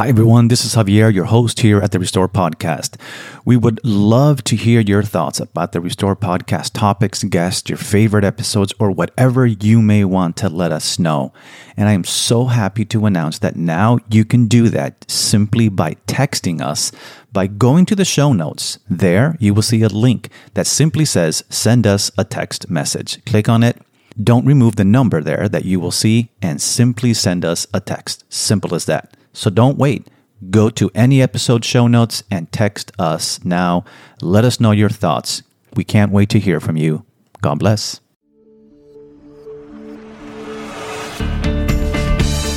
Hi, everyone. This is Javier, your host here at the Restore Podcast. We would love to hear your thoughts about the Restore Podcast topics, guests, your favorite episodes, or whatever you may want to let us know. And I am so happy to announce that now you can do that simply by texting us by going to the show notes. There, you will see a link that simply says, Send us a text message. Click on it. Don't remove the number there that you will see and simply send us a text. Simple as that. So don't wait. Go to any episode show notes and text us now. Let us know your thoughts. We can't wait to hear from you. God bless.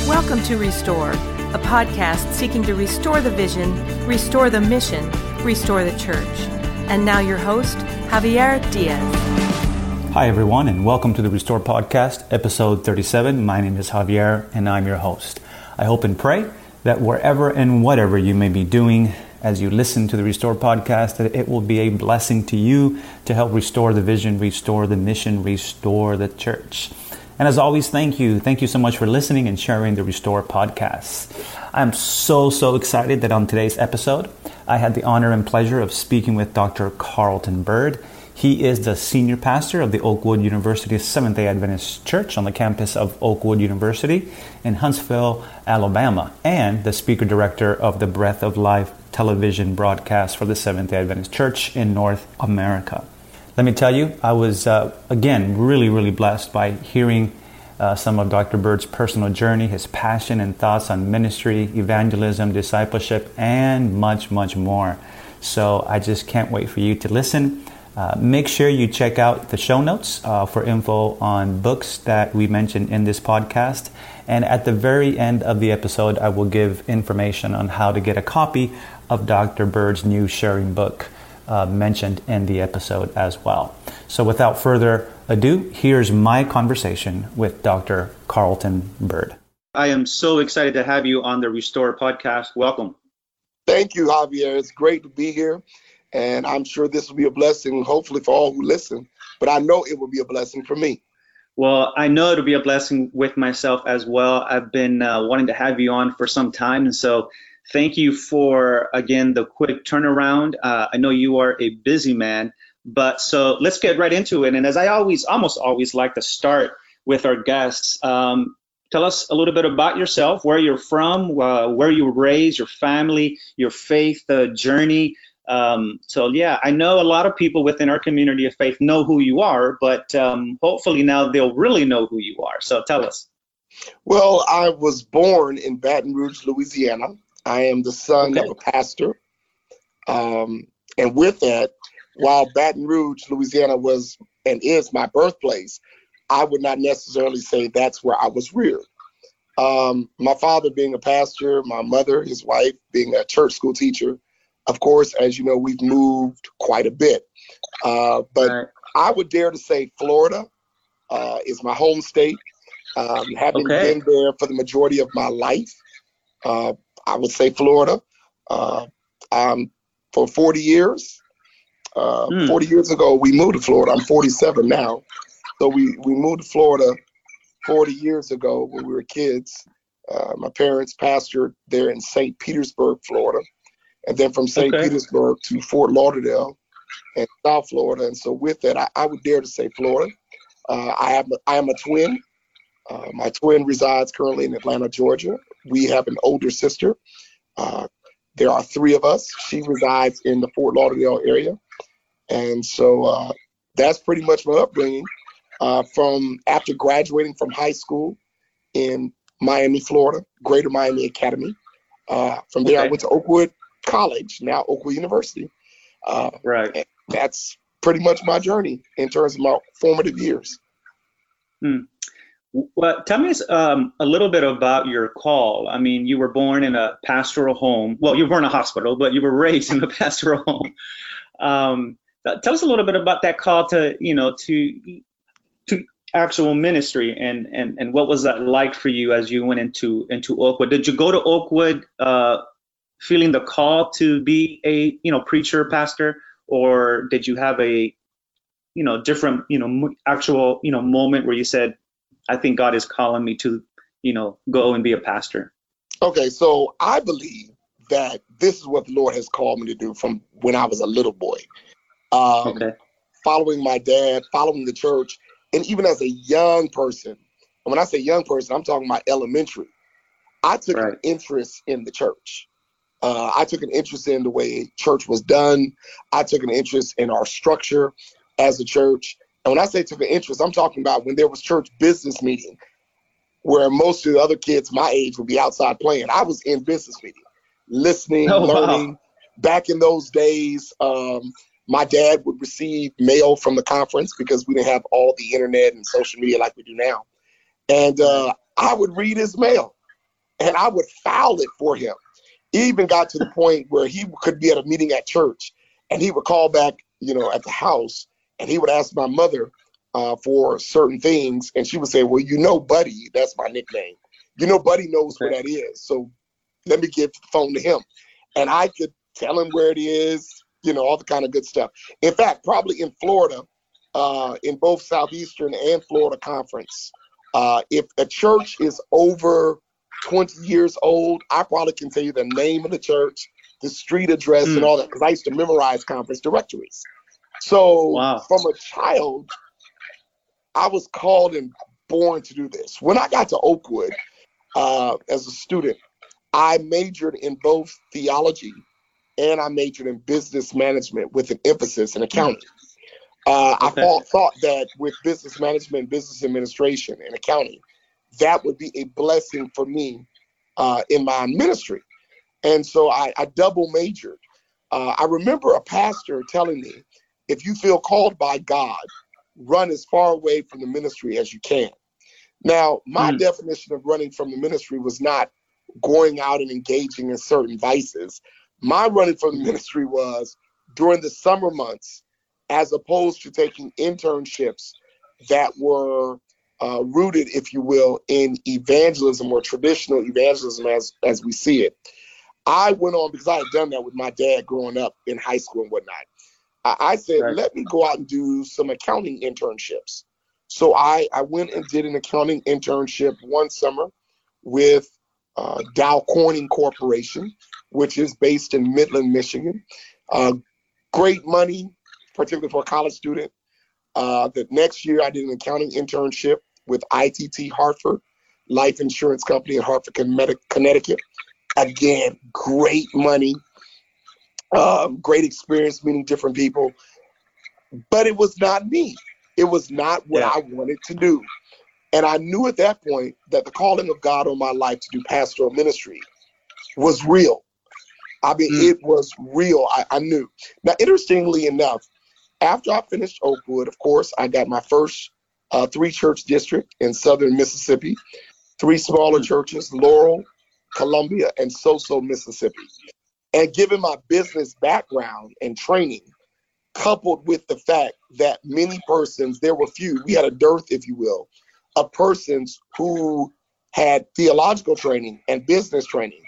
Welcome to Restore, a podcast seeking to restore the vision, restore the mission, restore the church. And now your host, Javier Diaz. Hi, everyone, and welcome to the Restore Podcast, episode 37. My name is Javier, and I'm your host. I hope and pray that wherever and whatever you may be doing as you listen to the Restore podcast, that it will be a blessing to you to help restore the vision, restore the mission, restore the church. And as always, thank you. Thank you so much for listening and sharing the Restore podcast. I'm so, so excited that on today's episode, I had the honor and pleasure of speaking with Dr. Carlton Byrd. He is the senior pastor of the Oakwood University Seventh day Adventist Church on the campus of Oakwood University in Huntsville, Alabama, and the speaker director of the Breath of Life television broadcast for the Seventh day Adventist Church in North America. Let me tell you, I was, uh, again, really, really blessed by hearing uh, some of Dr. Byrd's personal journey, his passion and thoughts on ministry, evangelism, discipleship, and much, much more. So I just can't wait for you to listen. Uh, make sure you check out the show notes uh, for info on books that we mentioned in this podcast. And at the very end of the episode, I will give information on how to get a copy of Dr. Byrd's new sharing book uh, mentioned in the episode as well. So without further ado, here's my conversation with Dr. Carlton Byrd. I am so excited to have you on the Restore podcast. Welcome. Thank you, Javier. It's great to be here. And I'm sure this will be a blessing, hopefully, for all who listen. But I know it will be a blessing for me. Well, I know it'll be a blessing with myself as well. I've been uh, wanting to have you on for some time. And so thank you for, again, the quick turnaround. Uh, I know you are a busy man. But so let's get right into it. And as I always, almost always like to start with our guests, um, tell us a little bit about yourself, where you're from, uh, where you were raised, your family, your faith uh, journey, um, so yeah, I know a lot of people within our community of faith know who you are, but um, hopefully now they'll really know who you are. So tell us. Well, I was born in Baton Rouge, Louisiana. I am the son okay. of a pastor. Um, and with that, while Baton Rouge, Louisiana was and is my birthplace, I would not necessarily say that's where I was reared. Um, my father being a pastor, my mother, his wife, being a church school teacher, of course, as you know, we've moved quite a bit. Uh, but right. I would dare to say Florida uh, is my home state. Um, having okay. been there for the majority of my life, uh, I would say Florida. Uh, um, for 40 years, mm. 40 years ago, we moved to Florida. I'm 47 now. So we, we moved to Florida 40 years ago when we were kids. Uh, my parents pastored there in St. Petersburg, Florida and then from St. Okay. Petersburg to Fort Lauderdale and South Florida. And so with that, I, I would dare to say Florida. Uh, I am I am a twin. Uh, my twin resides currently in Atlanta, Georgia. We have an older sister. Uh, there are three of us. She resides in the Fort Lauderdale area, and so uh, that's pretty much my upbringing. Uh, from after graduating from high school in Miami, Florida, Greater Miami Academy. Uh, from there, okay. I went to Oakwood college, now Oakwood University. Uh, right. That's pretty much my journey in terms of my formative years. Hmm. Well, tell me um, a little bit about your call. I mean, you were born in a pastoral home. Well, you were in a hospital, but you were raised in a pastoral home. Um, tell us a little bit about that call to, you know, to to actual ministry and and and what was that like for you as you went into into Oakwood? Did you go to Oakwood uh, feeling the call to be a you know preacher pastor or did you have a you know different you know actual you know moment where you said i think god is calling me to you know go and be a pastor Okay, so I believe that this is what the Lord has called me to do from when I was a little boy. Um, okay. Following my dad, following the church, and even as a young person, and when I say young person, I'm talking about elementary. I took right. an interest in the church. Uh, I took an interest in the way church was done. I took an interest in our structure as a church. And when I say took an interest, I'm talking about when there was church business meeting, where most of the other kids my age would be outside playing. I was in business meeting, listening, oh, learning. Wow. Back in those days, um, my dad would receive mail from the conference because we didn't have all the internet and social media like we do now. And uh, I would read his mail and I would file it for him. He even got to the point where he could be at a meeting at church and he would call back, you know, at the house and he would ask my mother uh, for certain things, and she would say, "Well, you know, Buddy, that's my nickname. You know, Buddy knows where that is, so let me give the phone to him." And I could tell him where it is, you know, all the kind of good stuff. In fact, probably in Florida, uh, in both Southeastern and Florida Conference, uh, if a church is over 20 years old, I probably can tell you the name of the church, the street address, mm. and hmm. all that, because I used to memorize conference directories. So wow. from a child, I was called and born to do this. When I got to Oakwood uh, as a student, I majored in both theology and I majored in business management with an emphasis in accounting. Uh, okay. I thought, thought that with business management, business administration, and accounting, that would be a blessing for me uh, in my ministry. And so I, I double majored. Uh, I remember a pastor telling me if you feel called by God, run as far away from the ministry as you can. Now, my mm. definition of running from the ministry was not going out and engaging in certain vices. My running from the ministry was during the summer months, as opposed to taking internships that were uh, rooted, if you will, in evangelism or traditional evangelism as, as we see it. I went on because I had done that with my dad growing up in high school and whatnot. I, I said, right. let me go out and do some accounting internships. So I, I went and did an accounting internship one summer with uh, Dow Corning Corporation, which is based in Midland, Michigan. Uh, great money, particularly for a college student. Uh, the next year, I did an accounting internship with ITT Hartford Life Insurance Company in Hartford, Connecticut. Again, great money, um, great experience meeting different people, but it was not me. It was not what yeah. I wanted to do. And I knew at that point that the calling of God on my life to do pastoral ministry was real. I mean, mm. it was real. I, I, knew. Now, interestingly enough, after I finished Oakwood, of course, I got my first uh, three church district in southern Mississippi, three smaller mm. churches, Laurel, Columbia, and Soso, Mississippi. And given my business background and training, coupled with the fact that many persons, there were few, we had a dearth, if you will, of persons who had theological training and business training.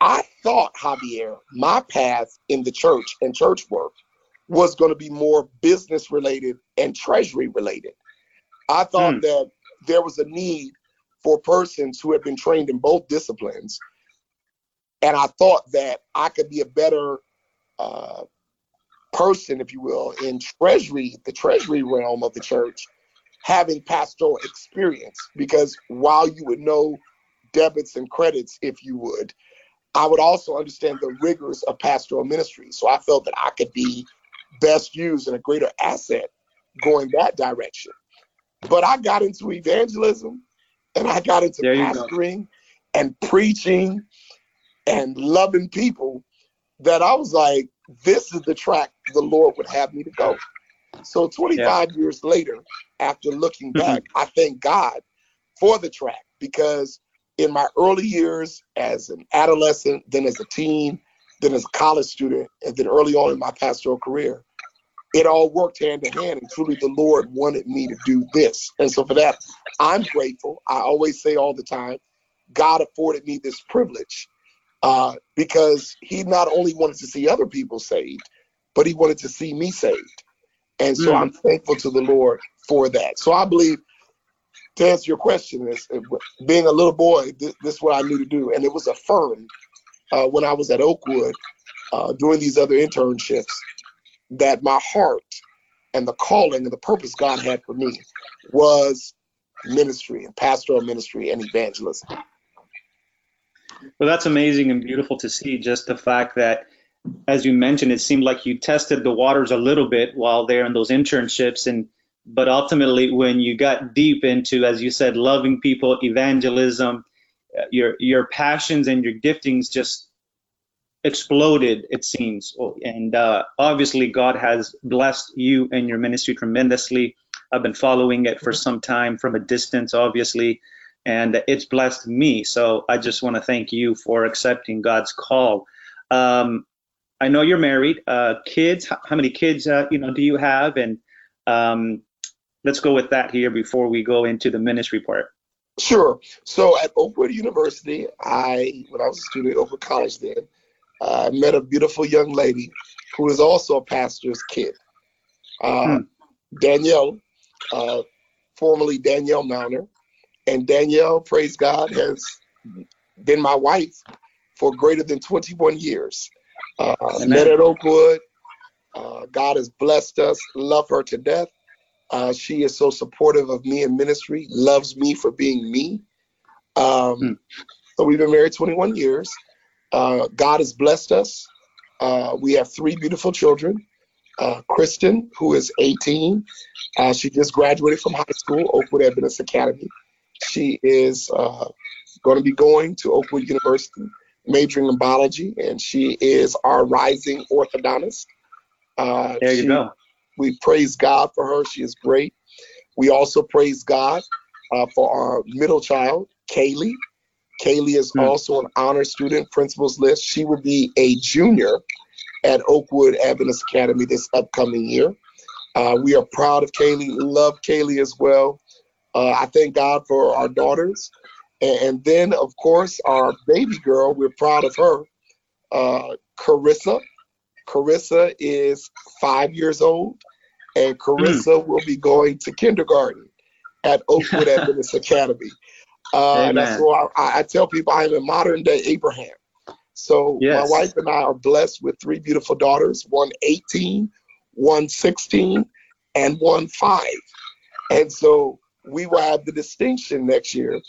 I thought, Javier, my path in the church and church work was going to be more business related and treasury related. I thought hmm. that there was a need for persons who had been trained in both disciplines and I thought that I could be a better uh, person, if you will, in treasury, the treasury realm of the church, having pastoral experience. Because while you would know debits and credits, if you would, I would also understand the rigors of pastoral ministry. So I felt that I could be best used and a greater asset going that direction. But I got into evangelism and I got into pastoring and preaching and loving people that I was like, this is the track the Lord would have me to go. So 25 yeah. years later, after looking mm-hmm. back, I thank God for the track because in my early years as an adolescent, then as a teen, then as a college student, and then early on in my pastoral career, it all worked hand in hand. And truly, the Lord wanted me to do this. And so for that, I'm grateful. I always say all the time, God afforded me this privilege uh, because he not only wanted to see other people saved, but he wanted to see me saved. And so mm. I'm thankful to the Lord for that. So I believe to answer your question, is being a little boy, this, this, is what I knew to do, and it was affirmed uh, when I was at Oakwood uh, doing these other internships that my heart and the calling and the purpose God had for me was ministry and pastoral ministry and evangelism. Well, that's amazing and beautiful to see. Just the fact that, as you mentioned, it seemed like you tested the waters a little bit while there in those internships, and but ultimately, when you got deep into, as you said, loving people, evangelism, your your passions and your giftings just exploded. It seems, and uh, obviously, God has blessed you and your ministry tremendously. I've been following it for some time from a distance, obviously and it's blessed me. So I just want to thank you for accepting God's call. Um, I know you're married. Uh, kids, how, how, many kids uh, you know do you have? And um, let's go with that here before we go into the ministry part. Sure. So at Oakwood University, I when I was a student at Oakwood College then, I met a beautiful young lady who is also a pastor's kid. Uh, hmm. Danielle, uh, formerly Danielle Mauner, and Danielle, praise God, has been my wife for greater than 21 years. Uh, met at Oakwood. Uh, God has blessed us. Love her to death. Uh, she is so supportive of me in ministry. Loves me for being me. Um, hmm. So we've been married 21 years. Uh, God has blessed us. Uh, we have three beautiful children. Uh, Kristen, who is 18, she just graduated from high school, Oakwood Adventist Academy. She is uh, going to be going to Oakwood University, majoring in biology, and she is our rising orthodontist. Uh, there you she, go. We praise God for her. She is great. We also praise God uh, for our middle child, Kaylee. Kaylee is hmm. also an honor student, principal's list. She will be a junior at Oakwood Adventist Academy this upcoming year. Uh, we are proud of Kaylee, love Kaylee as well. Uh, I thank God for our daughters. And then, of course, our baby girl, we're proud of her, uh, Carissa. Carissa is five years old, and Carissa mm. will be going to kindergarten at Oakwood Adventist Academy. Uh, that's why I, I, tell people I'm a modern day Abraham. So yes. my wife and I are blessed with three beautiful daughters, one 18, one 16, and one 5. And so we will have the distinction next year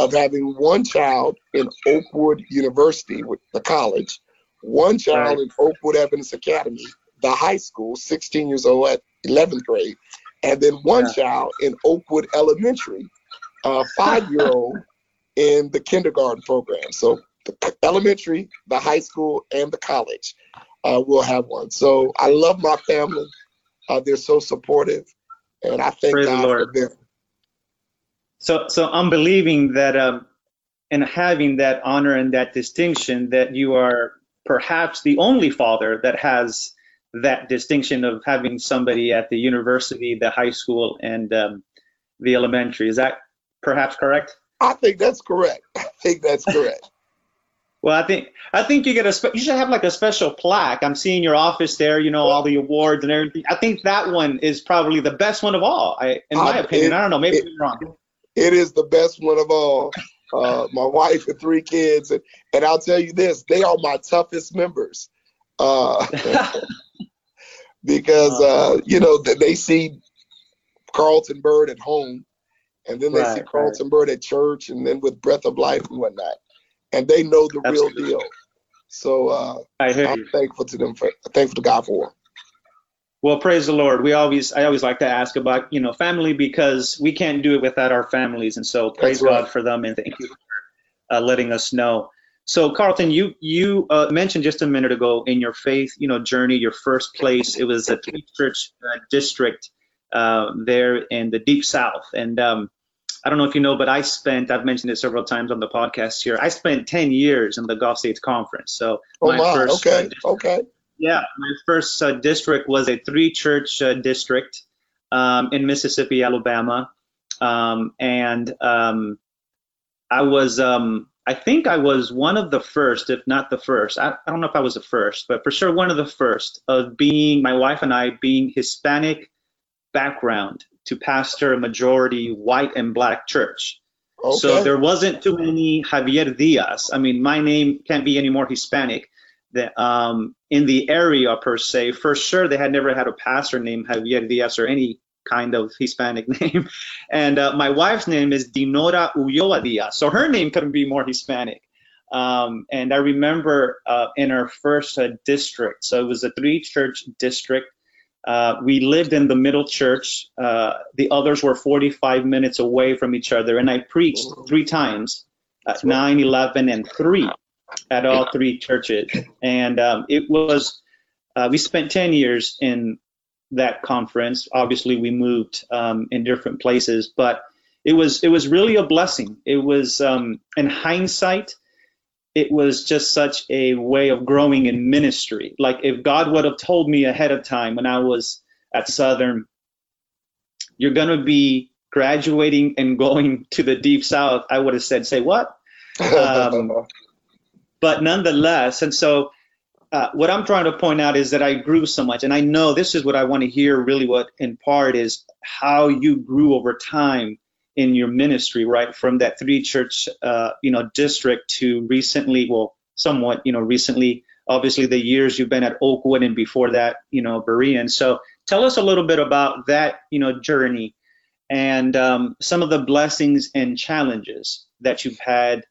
of having one child in Oakwood University, with the college, one child right. in Oakwood Adventist Academy, the high school, 16 years old at 11th grade, and then one yeah. child in Oakwood Elementary, a five year old in the kindergarten program. So the elementary, the high school, and the college uh, will have one. So I love my family. Uh, they're so supportive, and I thank Praise God for them. So, so I'm believing that um, and having that honor and that distinction that you are perhaps the only father that has that distinction of having somebody at the university, the high school, and um, the elementary. Is that perhaps correct? I think that's correct. I think that's correct. well, I think I think you get a spe- you should have like a special plaque. I'm seeing your office there. You know all the awards and everything. I think that one is probably the best one of all. I, in my opinion, it, I don't know. Maybe it, I'm wrong it is the best one of all. Uh, my wife and three kids, and, and I'll tell you this: they are my toughest members, uh, because uh, you know they see Carlton Byrd at home, and then they right, see Carlton right. Byrd at church, and then with Breath of Life and whatnot, and they know the Absolutely. real deal. So uh, I am thankful to them for thankful to God for. Them. Well, praise the Lord. We always, I always like to ask about, you know, family because we can't do it without our families, and so praise right. God for them and thank you for uh, letting us know. So, Carlton, you you uh, mentioned just a minute ago in your faith, you know, journey, your first place. It was a three church uh, district uh, there in the deep South, and um, I don't know if you know, but I spent, I've mentioned it several times on the podcast here. I spent 10 years in the Gulf States Conference. So, oh, my wow. first, okay, okay yeah, my first uh, district was a three church uh, district um, in Mississippi, Alabama. Um, and um, I was, um, I think I was one of the first, if not the first. I, I, don't know if I was the first, but for sure one of the first of being, my wife and I being Hispanic background to pastor a majority white and black church. Okay. So there wasn't too many Javier Diaz. I mean, my name can't be any more Hispanic than, um, in the area per se. For sure, they had never had a pastor named Javier Diaz or any kind of Hispanic name. And uh, my wife's name is Dinora Ulloa Diaz, so her name couldn't be more Hispanic. Um, and I remember uh, in our first uh, district, so it was a three church district. Uh, we lived in the middle church. Uh, the others were 45 minutes away from each other. And I preached three times at 9, 11, and 3 at all three churches. And um, it was, uh, we spent 10 years in that conference. Obviously, we moved um, in different places, but it was it was really a blessing. It was um, in hindsight, it was just such a way of growing in ministry. Like if God would have told me ahead of time when I was at Southern, you're gonna be graduating and going to the deep south, I would have said, say what? Um, but nonetheless, and so uh, what I'm trying to point out is that I grew so much, and I know this is what I want to hear. Really, what in part is how you grew over time in your ministry, right? From that three church, uh, you know, district to recently, well, somewhat, you know, recently, obviously the years you've been at Oakwood and before that, you know, Berean. So tell us a little bit about that, you know, journey and um, some of the blessings and challenges that you've had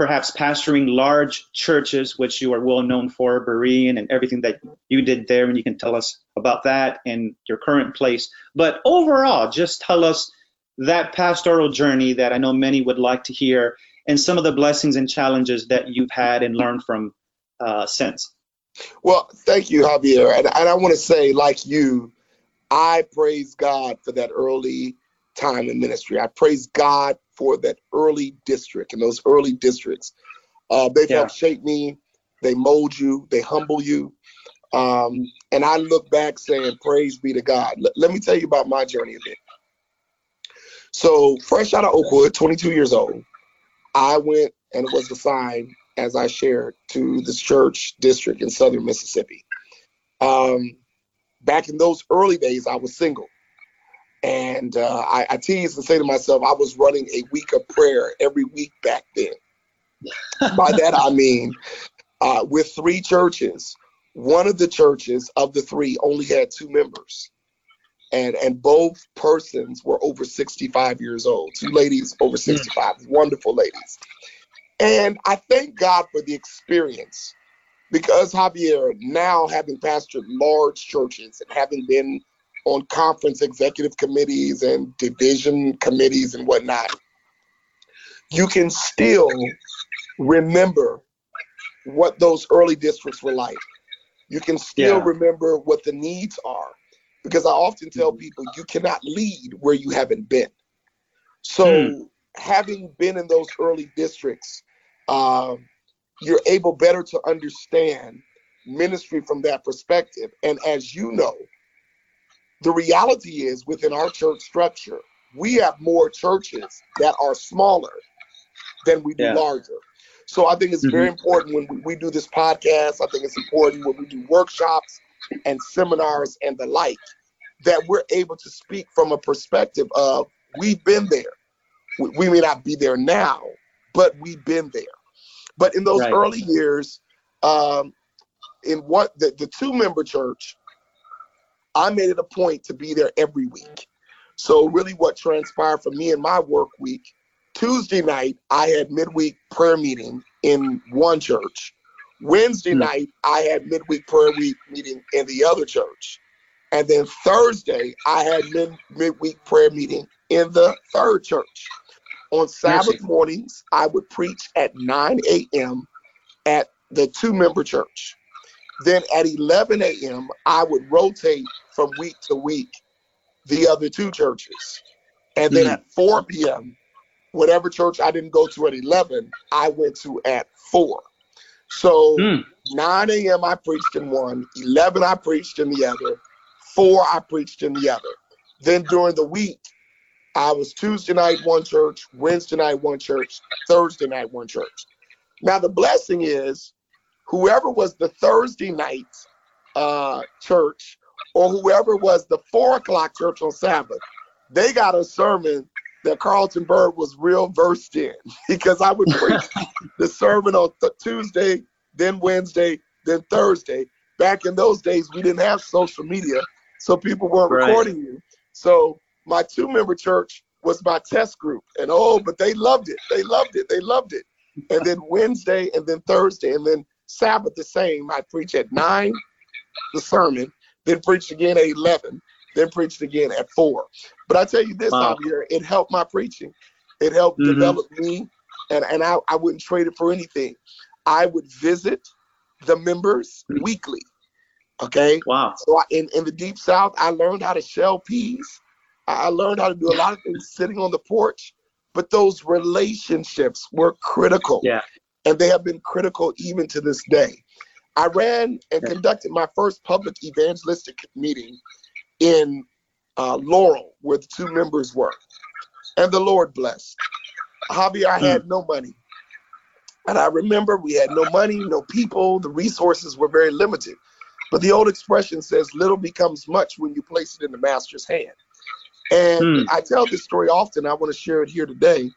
perhaps pastoring large churches, which you are well known for, Berean, and everything that you did there, and you can tell us about that and your current place. But overall, just tell us that pastoral journey that I know many would like to hear, and some of the blessings and challenges that you've had and learned from uh, since. Well, thank you, Javier. And, and I want to say, like you, I praise God for that early time in ministry. I praise God for that early district and those early districts. Uh, they've Yeah. helped shape me. They mold you. They humble you. Um, and I look back saying, "Praise be to God." Let, let me tell you about my journey a bit. So, fresh out of Oakwood, 22 years old, I went and was assigned, as I shared, to this church district in southern Mississippi. Um, back in those early days, I was single. And uh, I, I tease and say to myself, I was running a week of prayer every week back then. By that, I mean, uh, with three churches, one of the churches of the three only had two members. And, and both persons were over 65 years old. Two ladies over 65, wonderful ladies. And I thank God for the experience because Javier, now having pastored large churches and having been on conference executive committees and division committees and whatnot, you can still remember what those early districts were like. You can still Yeah. remember what the needs are. Because I often tell people you cannot lead where you haven't been. So, having been in those early districts, um, you're able better to understand ministry from that perspective. And as you know, the reality is within our church structure, we have more churches that are smaller than we do Yeah. larger. So I think it's very important when we, we do this podcast. I think it's important when we do workshops and seminars and the like that we're able to speak from a perspective of we've been there. We, we may not be there now, but we've been there. But in those Right. early years, um, in what the, the two member church, I made it a point to be there every week. So really what transpired for me in my work week, Tuesday night, I had midweek prayer meeting in one church. Wednesday Hmm. night, I had midweek prayer week meeting in the other church. And then Thursday, I had mid- midweek prayer meeting in the third church. On Sabbath mornings, I would preach at 9 a.m. at the two member church. Then at 11 a.m., I would rotate from week to week the other two churches. And then Mhm. at 4 p.m., whatever church I didn't go to at 11, I went to at 4. So Hmm. 9 a.m. I preached in one, 11 I preached in the other, 4 I preached in the other. Then during the week, I was Tuesday night one church, Wednesday night one church, Thursday night one church. Now the blessing is whoever was the Thursday night uh, church or whoever was the four o'clock church on Sabbath, they got a sermon that Carlton Byrd was real versed in because I would preach the sermon on th- Tuesday, then Wednesday, then Thursday. Back in those days, we didn't have social media, so people weren't Right. recording you. So my two-member church was my test group, and oh, but they loved it. They loved it. They loved it. And then Wednesday, and then Thursday, and then Sabbath the same. I preach at nine, the sermon, then preach again at eleven, then preached again at four. But I tell you this, Wow. Javier, it helped my preaching. It helped Mhm. develop me, and, and I, I wouldn't trade it for anything. I would visit the members weekly. Okay. Wow. So I, in, in the deep south, I learned how to shell peas. I I learned how to do a lot of things sitting on the porch, but those relationships were critical. Yeah. And they have been critical even to this day. I ran and conducted my first public evangelistic meeting in uh, Laurel, where the two members were. And the Lord blessed. Javier, I had no money. And I remember we had no money, no people, the resources were very limited. But the old expression says, little becomes much when you place it in the master's hand. And Hmm. I tell this story often. I want to share it here today.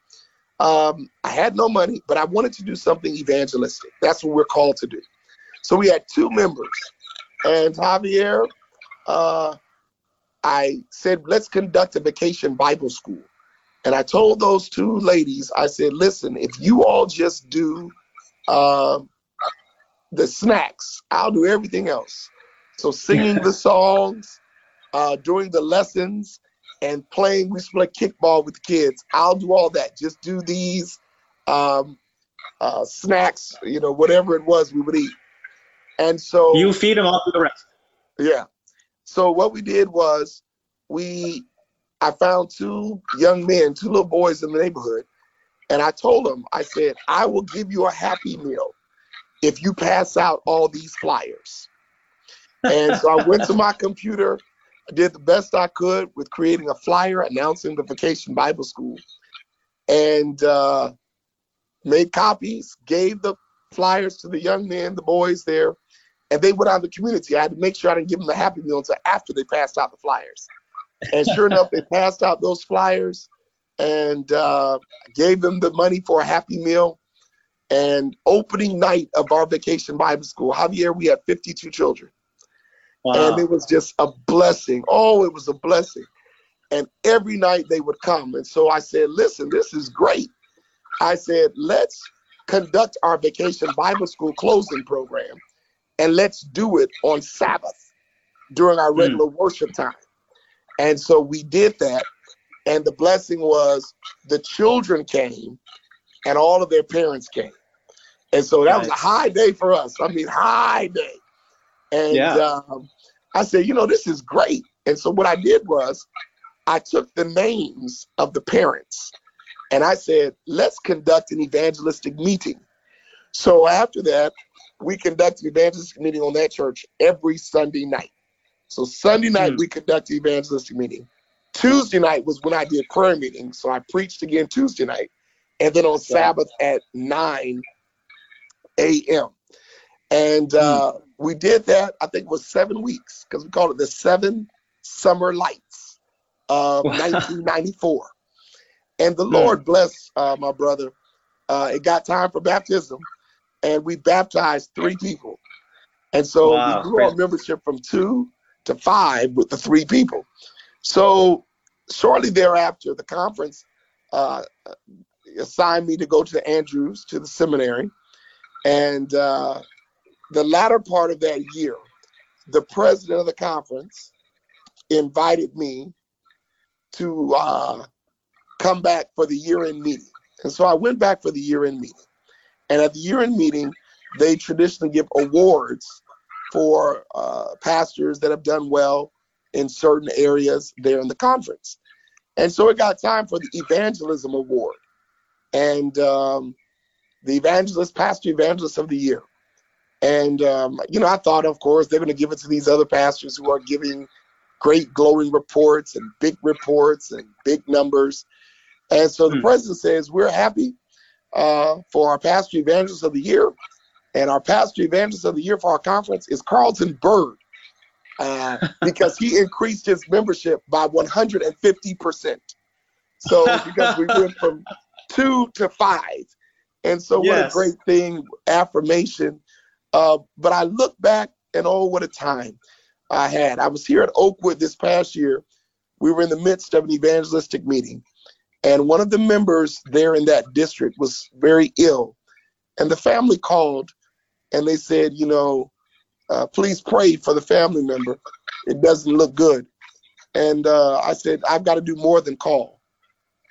Um, I had no money, but I wanted to do something evangelistic. That's what we're called to do. So we had two members. And Javier, uh, I said, let's conduct a vacation Bible school. And I told those two ladies, I said, listen, if you all just do um, the snacks, I'll do everything else. So singing the songs, uh, doing the lessons, and playing, we used to play kickball with the kids. I'll do all that. Just do these um, uh, snacks, you know, whatever it was we would eat. And so You feed them all to the rest. yeah. So what we did was we I found two young men, two little boys in the neighborhood, and I told them, I said, I will give you a happy meal if you pass out all these flyers. And so I went to my computer, I did the best I could with creating a flyer announcing the Vacation Bible School, and uh, made copies, gave the flyers to the young men, the boys there, and they went out in the community. I had to make sure I didn't give them the Happy Meal until after they passed out the flyers. And sure enough, they passed out those flyers and uh, gave them the money for a Happy Meal. And opening night of our vacation Bible school, Javier, we had 52 children. Wow. And it was just a blessing. Oh, it was a blessing. And every night they would come. And so I said, listen, this is great. I said, let's conduct our vacation Bible school closing program and let's do it on Sabbath during our regular worship time. And so we did that. And the blessing was the children came and all of their parents came. And so that was a high day for us. I mean, high day. And Yeah. um, I said, you know, this is great. And so what I did was I took the names of the parents and I said, let's conduct an evangelistic meeting. So after that, we conduct an evangelistic meeting on that church every Sunday night. So Sunday night, Hmm. we conduct the evangelistic meeting. Tuesday night was when I did prayer meetings. So I preached again Tuesday night. And then on Sabbath at 9 a.m. And uh, we did that, I think it was seven weeks, because we called it the Seven Summer Lights of 1994. And the Lord bless uh, my brother. Uh, it got time for baptism, and we baptized three people. And so Wow. we grew our membership from two to five with the three people. So shortly thereafter, the conference uh, assigned me to go to the Andrews to the seminary, and uh, the latter part of that year, the president of the conference invited me to uh, come back for the year-end meeting, and so I went back for the year-end meeting. And at the year-end meeting, they traditionally give awards for uh, pastors that have done well in certain areas there in the conference. And so it got time for the evangelism award. And um, the evangelist, pastor evangelist of the year. And, um, you know, I thought, of course, they're going to give it to these other pastors who are giving great glowing reports and big reports and big numbers. And so the Hmm. president says, We're happy uh, for our pastor evangelist of the year. And our pastor evangelist of the year for our conference is Carlton Byrd. uh, because he increased his membership by 150%. So because we went from two to five. And so what a great thing, affirmation. Uh, but I look back and oh, what a time I had. I was here at Oakwood this past year. We were in the midst of an evangelistic meeting. And one of the members there in that district was very ill. And the family called and they said, you know, uh, please pray for the family member. It doesn't look good. And uh, I said, I've got to do more than call.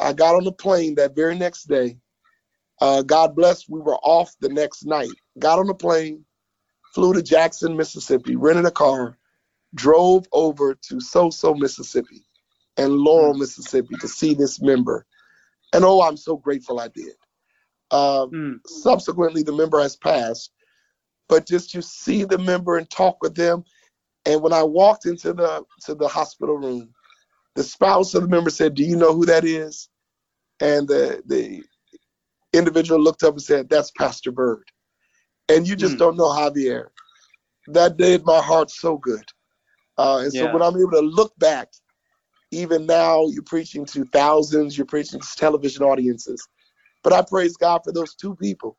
I got on the plane that very next day. Uh, God bless, we were off the next night. Got on the plane, flew to Jackson, Mississippi, rented a car, drove over to Soso, Mississippi, and Laurel, Mississippi to see this member. And oh, I'm so grateful I did. Uh, mm. Subsequently, the member has passed, but just to see the member and talk with them. And when I walked into the to the hospital room, the spouse of the member said, "Do you know who that is?" And the the individual looked up and said, "That's Pastor Byrd." And you just mm. don't know Javier. That did my heart so good. Uh, and yeah. so when I'm able to look back, even now you're preaching to thousands, you're preaching to television audiences. But I praise God for those two people.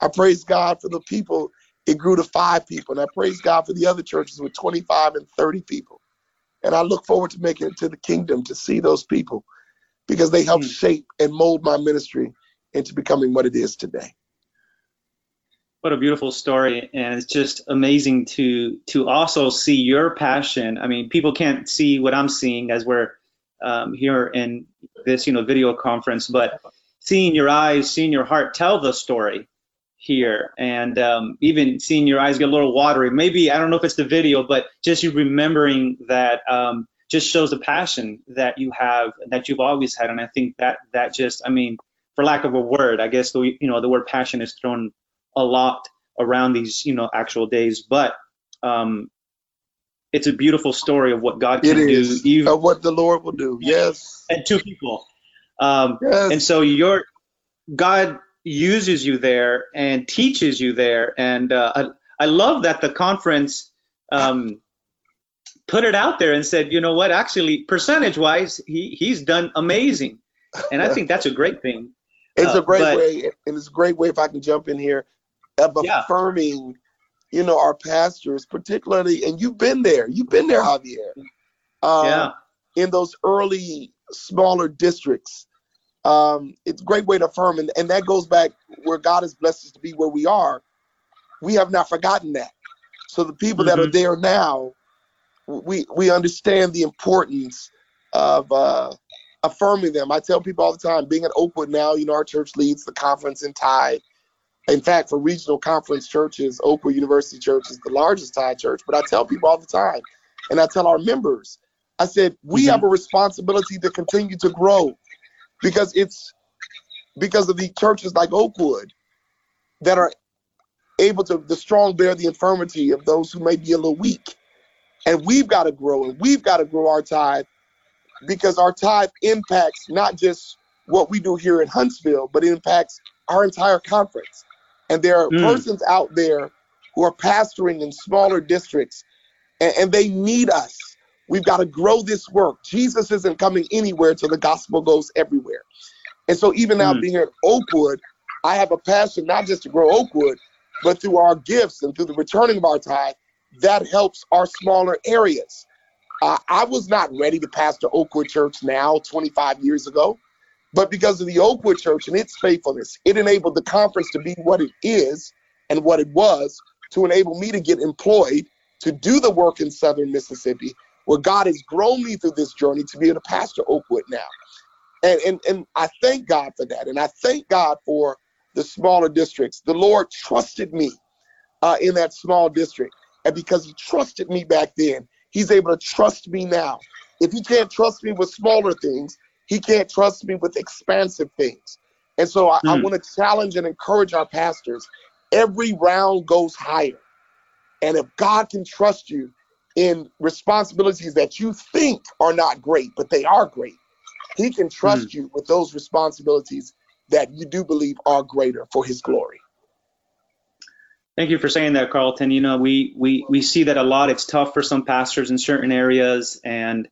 I praise God for the people. It grew to five people. And I praise God for the other churches with 25 and 30 people. And I look forward to making it to the kingdom to see those people because they helped mm. shape and mold my ministry into becoming what it is today. What a beautiful story, and it's just amazing to to also see your passion. I mean, people can't see what I'm seeing as we're um, here in this, you know, video conference, but seeing your eyes, seeing your heart tell the story here, and um, even seeing your eyes get a little watery. Maybe I don't know if it's the video, but just you remembering that um, just shows the passion that you have, that you've always had, and I think that that just, I mean, for lack of a word, I guess the you know the word passion is thrown a lot around these you know actual days, but um, it's a beautiful story of what God can do. Even, of what the Lord will do. Yes. And two people. Um, yes. And so your God uses you there and teaches you there, and uh, I, I love that the conference um, put it out there and said, you know what, actually, percentage wise, he he's done amazing, and I think that's a great thing. It's uh, a great but, way, and it's a great way if I can jump in here of affirming, yeah. you know, our pastors, particularly, and you've been there, you've been there, Javier. Um, yeah. In those early smaller districts, um, it's a great way to affirm, and, and that goes back where God has blessed us to be where we are. We have not forgotten that. So the people mm-hmm. that are mm-hmm. there now, we we understand the importance of uh, affirming them. I tell people all the time, being at Oakwood now, you know, our church leads the conference in tithe. In fact, for regional conference churches, Oakwood University Church is the largest tithe church. But I tell people all the time, and I tell our members, I said, we mm-hmm. have a responsibility to continue to grow because it's because of the churches like Oakwood that are able to, the strong bear the infirmity of those who may be a little weak. And we've got to grow, and we've got to grow our tithe because our tithe impacts not just what we do here in Huntsville, but it impacts our entire conference. And there are mm. persons out there who are pastoring in smaller districts, and, and they need us. We've got to grow this work. Jesus isn't coming anywhere until the gospel goes everywhere. And so, even now mm. being at Oakwood, I have a passion not just to grow Oakwood, but through our gifts and through the returning of our tithe, that helps our smaller areas. Uh, I was not ready to pastor Oakwood Church now, 25 years ago, but because of the Oakwood Church and its faithfulness, it enabled the conference to be what it is and what it was to enable me to get employed to do the work in southern Mississippi, where God has grown me through this journey to be able to pastor Oakwood now. And, and, and I thank God for that. And I thank God for the smaller districts. The Lord trusted me uh, in that small district. And because He trusted me back then, He's able to trust me now. If he can't trust me with smaller things, he can't trust me with expansive things. And so I, mm. I hmm. want to challenge and encourage our pastors. Every round goes higher. And if God can trust you in responsibilities that you think are not great, but they are great, he can trust mm. you with those responsibilities that you do believe are greater for his glory. Thank you for saying that, Carlton. You know, we we we see that a lot. It's tough for some pastors in certain areas, and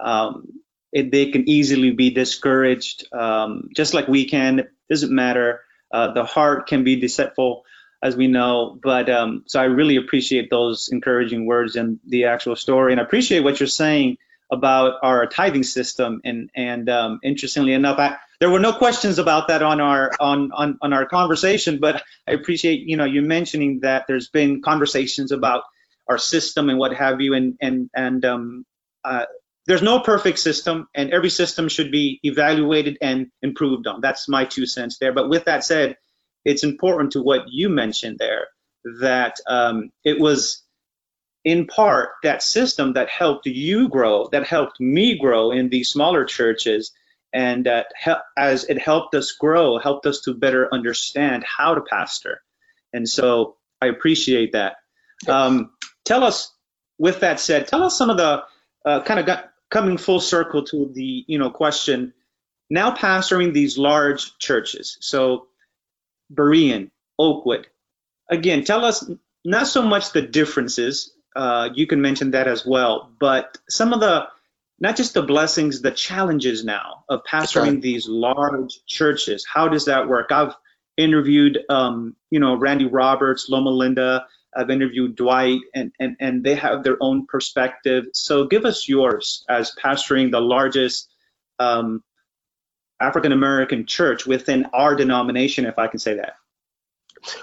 um, it, they can easily be discouraged, um, just like we can. It doesn't matter. Uh, the heart can be deceitful, as we know. But um, so I really appreciate those encouraging words and the actual story, and I appreciate what you're saying about our tithing system. And and um, interestingly enough, I, there were no questions about that on our on, on on our conversation, but I appreciate you know you mentioning that there's been conversations about our system and what have you, and and and um, uh, there's no perfect system, and every system should be evaluated and improved on. That's my two cents there. But with that said, it's important to what you mentioned there that um, it was in part that system that helped you grow, that helped me grow in these smaller churches and that as it helped us grow, helped us to better understand how to pastor. And so I appreciate that. Um, tell us, with that said, tell us some of the uh, kind of got, coming full circle to the you know question. Now pastoring these large churches, so Berean, Oakwood. Again, tell us not so much the differences. Uh, you can mention that as well, but some of the not just the blessings, the challenges now of pastoring right. these large churches. How does that work? I've interviewed, um, you know, Randy Roberts, Loma Linda. I've interviewed Dwight, and, and, and they have their own perspective. So give us yours as pastoring the largest um, African American church within our denomination, if I can say that.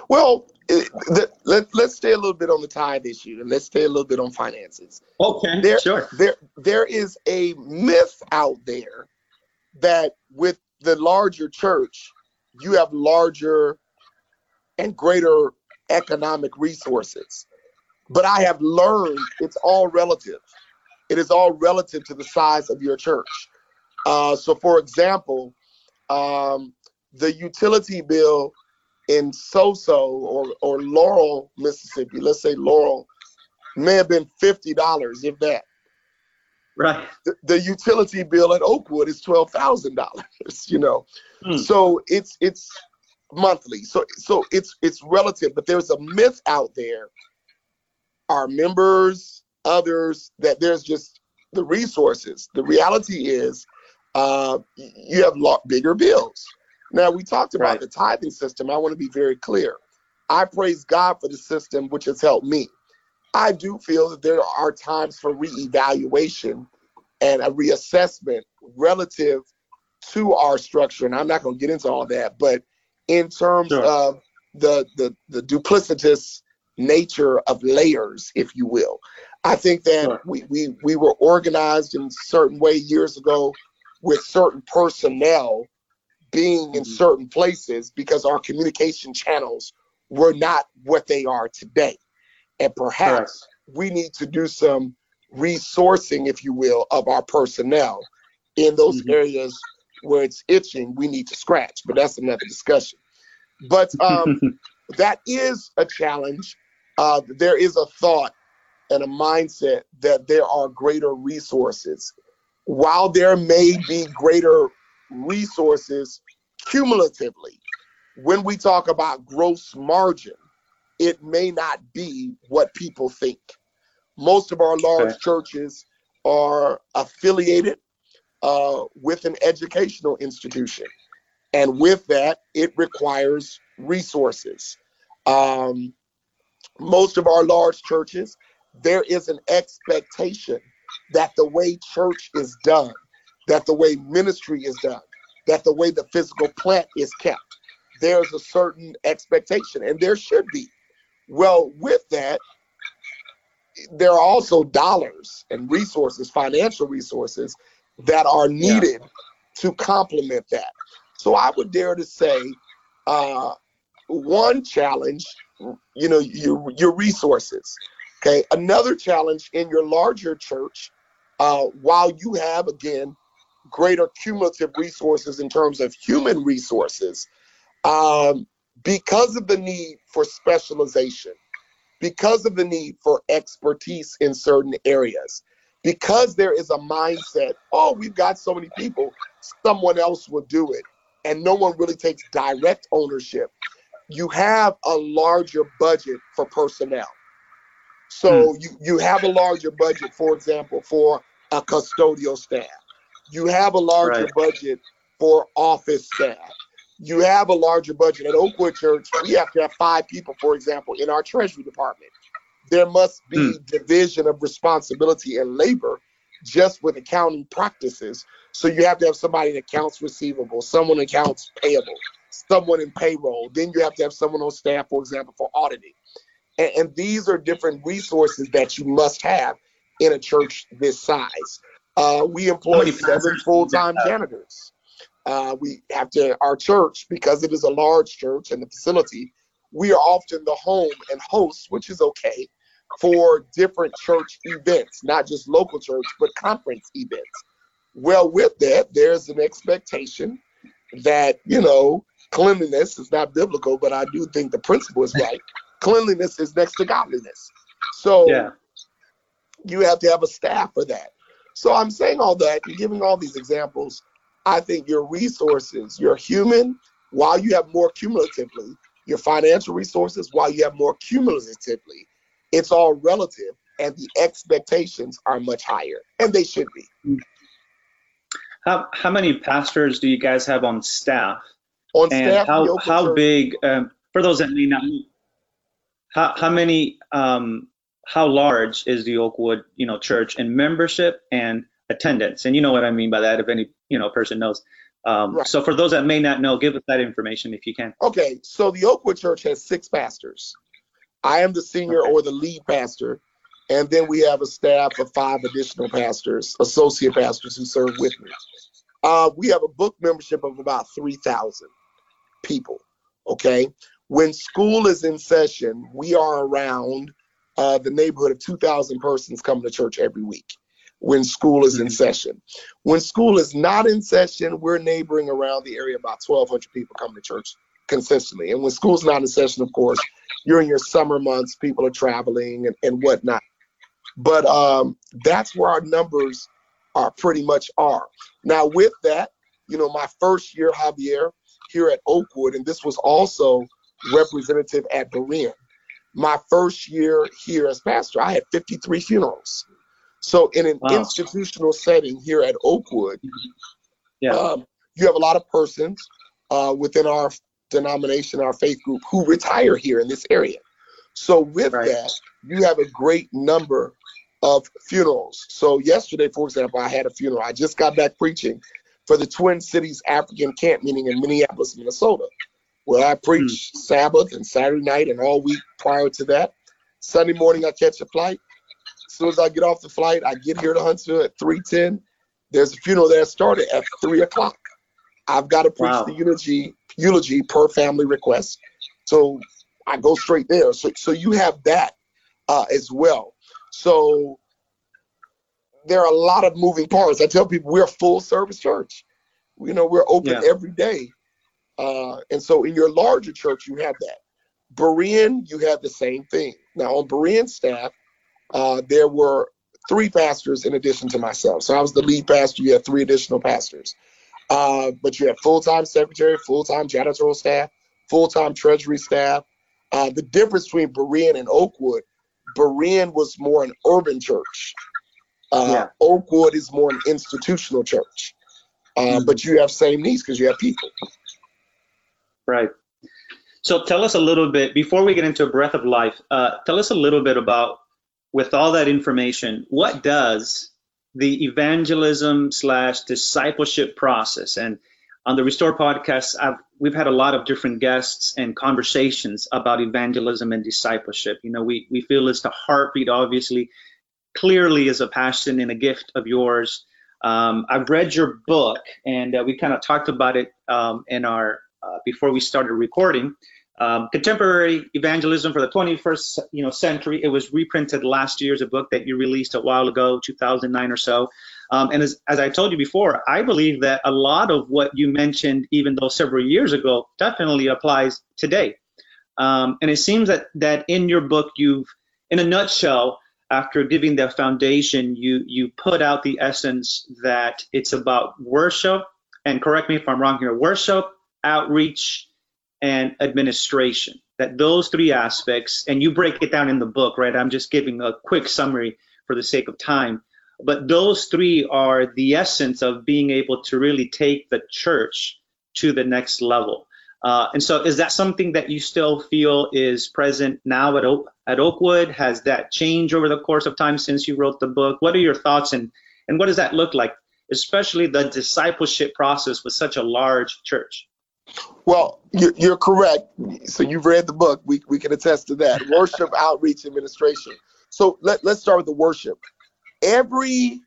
Well, the, let, let's stay a little bit on the tithe issue and let's stay a little bit on finances. Okay, there, sure. There, there is a myth out there that with the larger church, you have larger and greater economic resources. But I have learned it's all relative. It is all relative to the size of your church. Uh, so, for example, um, the utility bill in Soso or, or Laurel, Mississippi, let's say Laurel, may have been fifty dollars, if that. Right. The, the, utility bill at Oakwood is twelve thousand dollars. You know, hmm. so it's it's monthly. So so it's it's relative, but there's a myth out there. Our members, others, that there's just the resources. The reality is, uh, you have lot bigger bills. Now, we talked about right. the tithing system. I want to be very clear. I praise God for the system which has helped me. I do feel that there are times for reevaluation and a reassessment relative to our structure. And I'm not going to get into all that, but in terms sure. of the, the, the duplicitous nature of layers, if you will, I think that sure. we, we, we were organized in a certain way years ago with certain personnel being in mm-hmm. certain places because our communication channels were not what they are today. And perhaps we need to do some resourcing, if you will, of our personnel in those mm-hmm. areas where it's itching, we need to scratch, but that's another discussion. But um, that is a challenge. Uh, there is a thought and a mindset that there are greater resources. While there may be greater resources cumulatively, when we talk about gross margin, it may not be what people think. Most of our large okay. churches are affiliated uh, with an educational institution. And with that, it requires resources. Um, most of our large churches, there is an expectation that the way church is done, that the way ministry is done, that the way the physical plant is kept, there's a certain expectation, and there should be. Well, with that, there are also dollars and resources, financial resources, that are needed yeah. to complement that. So I would dare to say, uh, one challenge, you know, your your resources. Okay, another challenge in your larger church, uh, while you have again greater cumulative resources in terms of human resources um, because of the need for specialization, because of the need for expertise in certain areas, because there is a mindset, oh, we've got so many people, someone else will do it, and no one really takes direct ownership. you have a larger budget for personnel. So hmm. you, you have a larger budget, for example, for a custodial staff. You have a larger right. budget for office staff. You have a larger budget. At Oakwood Church, we have to have five people, for example, in our treasury department. There must be hmm. division of responsibility and labor just with accounting practices. So you have to have somebody in accounts receivable, someone in accounts payable, someone in payroll. Then you have to have someone on staff, for example, for auditing. And, and these are different resources that you must have in a church this size. Uh, we employ seven full-time janitors. Uh, we have to our church because it is a large church and the facility. We are often the home and host, which is okay, for different church events, not just local church, but conference events. Well, with that, there's an expectation that you know cleanliness is not biblical, but I do think the principle is right. cleanliness is next to godliness. So yeah. you have to have a staff for that. So I'm saying all that, you're giving all these examples. I think your resources, your human, while you have more cumulatively, your financial resources, while you have more cumulatively, it's all relative and the expectations are much higher and they should be. How, how many pastors do you guys have on staff? On and staff, how, how big, um, for those that may not how, how many, um, how large is the Oakwood, you know, church in membership and attendance? And you know what I mean by that, if any, you know, person knows. Um, right. So for those that may not know, give us that information if you can. Okay, so the Oakwood Church has six pastors. I am the senior okay. or the lead pastor, and then we have a staff of five additional pastors, associate pastors who serve with me. Uh, we have a book membership of about 3,000 people. Okay, when school is in session, we are around uh, the neighborhood of 2,000 persons coming to church every week when school is in session. When school is not in session, we're neighboring around the area about 1,200 people coming to church consistently. And when school's not in session, of course, in your summer months, people are traveling and, and whatnot. But um, that's where our numbers are pretty much are. Now, with that, you know, my first year, Javier, here at Oakwood, and this was also representative at Berean. My first year here as pastor, I had 53 funerals. So in an wow. institutional setting here at Oakwood, yeah. Um, you have a lot of persons uh, within our denomination, our faith group, who retire here in this area. So with right. that, you have a great number of funerals. So yesterday, for example, I had a funeral. I just got back preaching for the Twin Cities African Camp meeting in Minneapolis, Minnesota where I preach mm. Sabbath and Saturday night and all week prior to that. Sunday morning I catch a flight. As soon as I get off the flight, I get here to Huntsville at 3:10. There's a funeral that started at three o'clock. I've got to preach wow. the eulogy eulogy per family request. So I go straight there. So so you have that uh, as well. So there are a lot of moving parts. I tell people we're a full service church. You know, we're open yeah. every day uh, and so in your larger church, you have that. Berean, you have the same thing. Now on Berean staff, uh, there were three pastors in addition to myself. So I was the lead pastor. You have three additional pastors. Uh, but you have full-time secretary, full-time janitorial staff, full-time treasury staff. Uh, the difference between Berean and Oakwood, Berean was more an urban church. Uh, yeah. Oakwood is more an institutional church. Uh, mm-hmm. But you have same needs because you have people. Right. So tell us a little bit before we get into a breath of life. Uh, tell us a little bit about, with all that information, what does the evangelism slash discipleship process and on the Restore podcast, I've, we've had a lot of different guests and conversations about evangelism and discipleship. You know, we, we feel it's the heartbeat, obviously, clearly is a passion and a gift of yours. Um, I've read your book, and uh, we kind of talked about it um, in our uh, before we started recording. Um, Contemporary Evangelism for the 21st you know, century. It was reprinted last year as a book that you released a while ago, 2009 or so. Um, and as, as I told you before, I believe that a lot of what you mentioned, even though several years ago, definitely applies today. Um, and it seems that, that in your book, you've, in a nutshell, after giving the foundation, you, you put out the essence that it's about worship, and correct me if I'm wrong here, worship, outreach, and administration. That those three aspects, and you break it down in the book, right? I'm just giving a quick summary for the sake of time. But those three are the essence of being able to really take the church to the next level. Uh, and so, is that something that you still feel is present now at, Oak, at Oakwood? Has that changed over the course of time since you wrote the book? What are your thoughts, and, and what does that look like, especially the discipleship process with such a large church? Well, you're correct. So you've read the book. We, we can attest to that. Worship Outreach Administration. So let, let's start with the worship. Every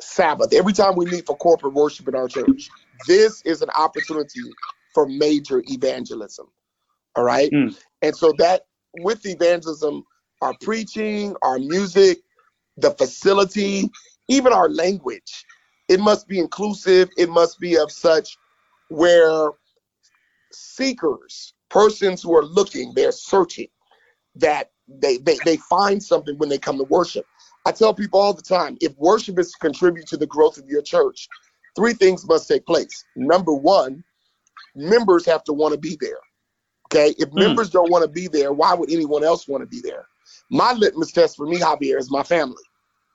Sabbath, every time we meet for corporate worship in our church, this is an opportunity for major evangelism. All right. Mm. And so that with evangelism, our preaching, our music, the facility, even our language, it must be inclusive. It must be of such where seekers, persons who are looking, they're searching, that they, they, they find something when they come to worship. I tell people all the time if worship is to contribute to the growth of your church, three things must take place. Number one, members have to want to be there. Okay. If mm. members don't want to be there, why would anyone else want to be there? My litmus test for me, Javier, is my family.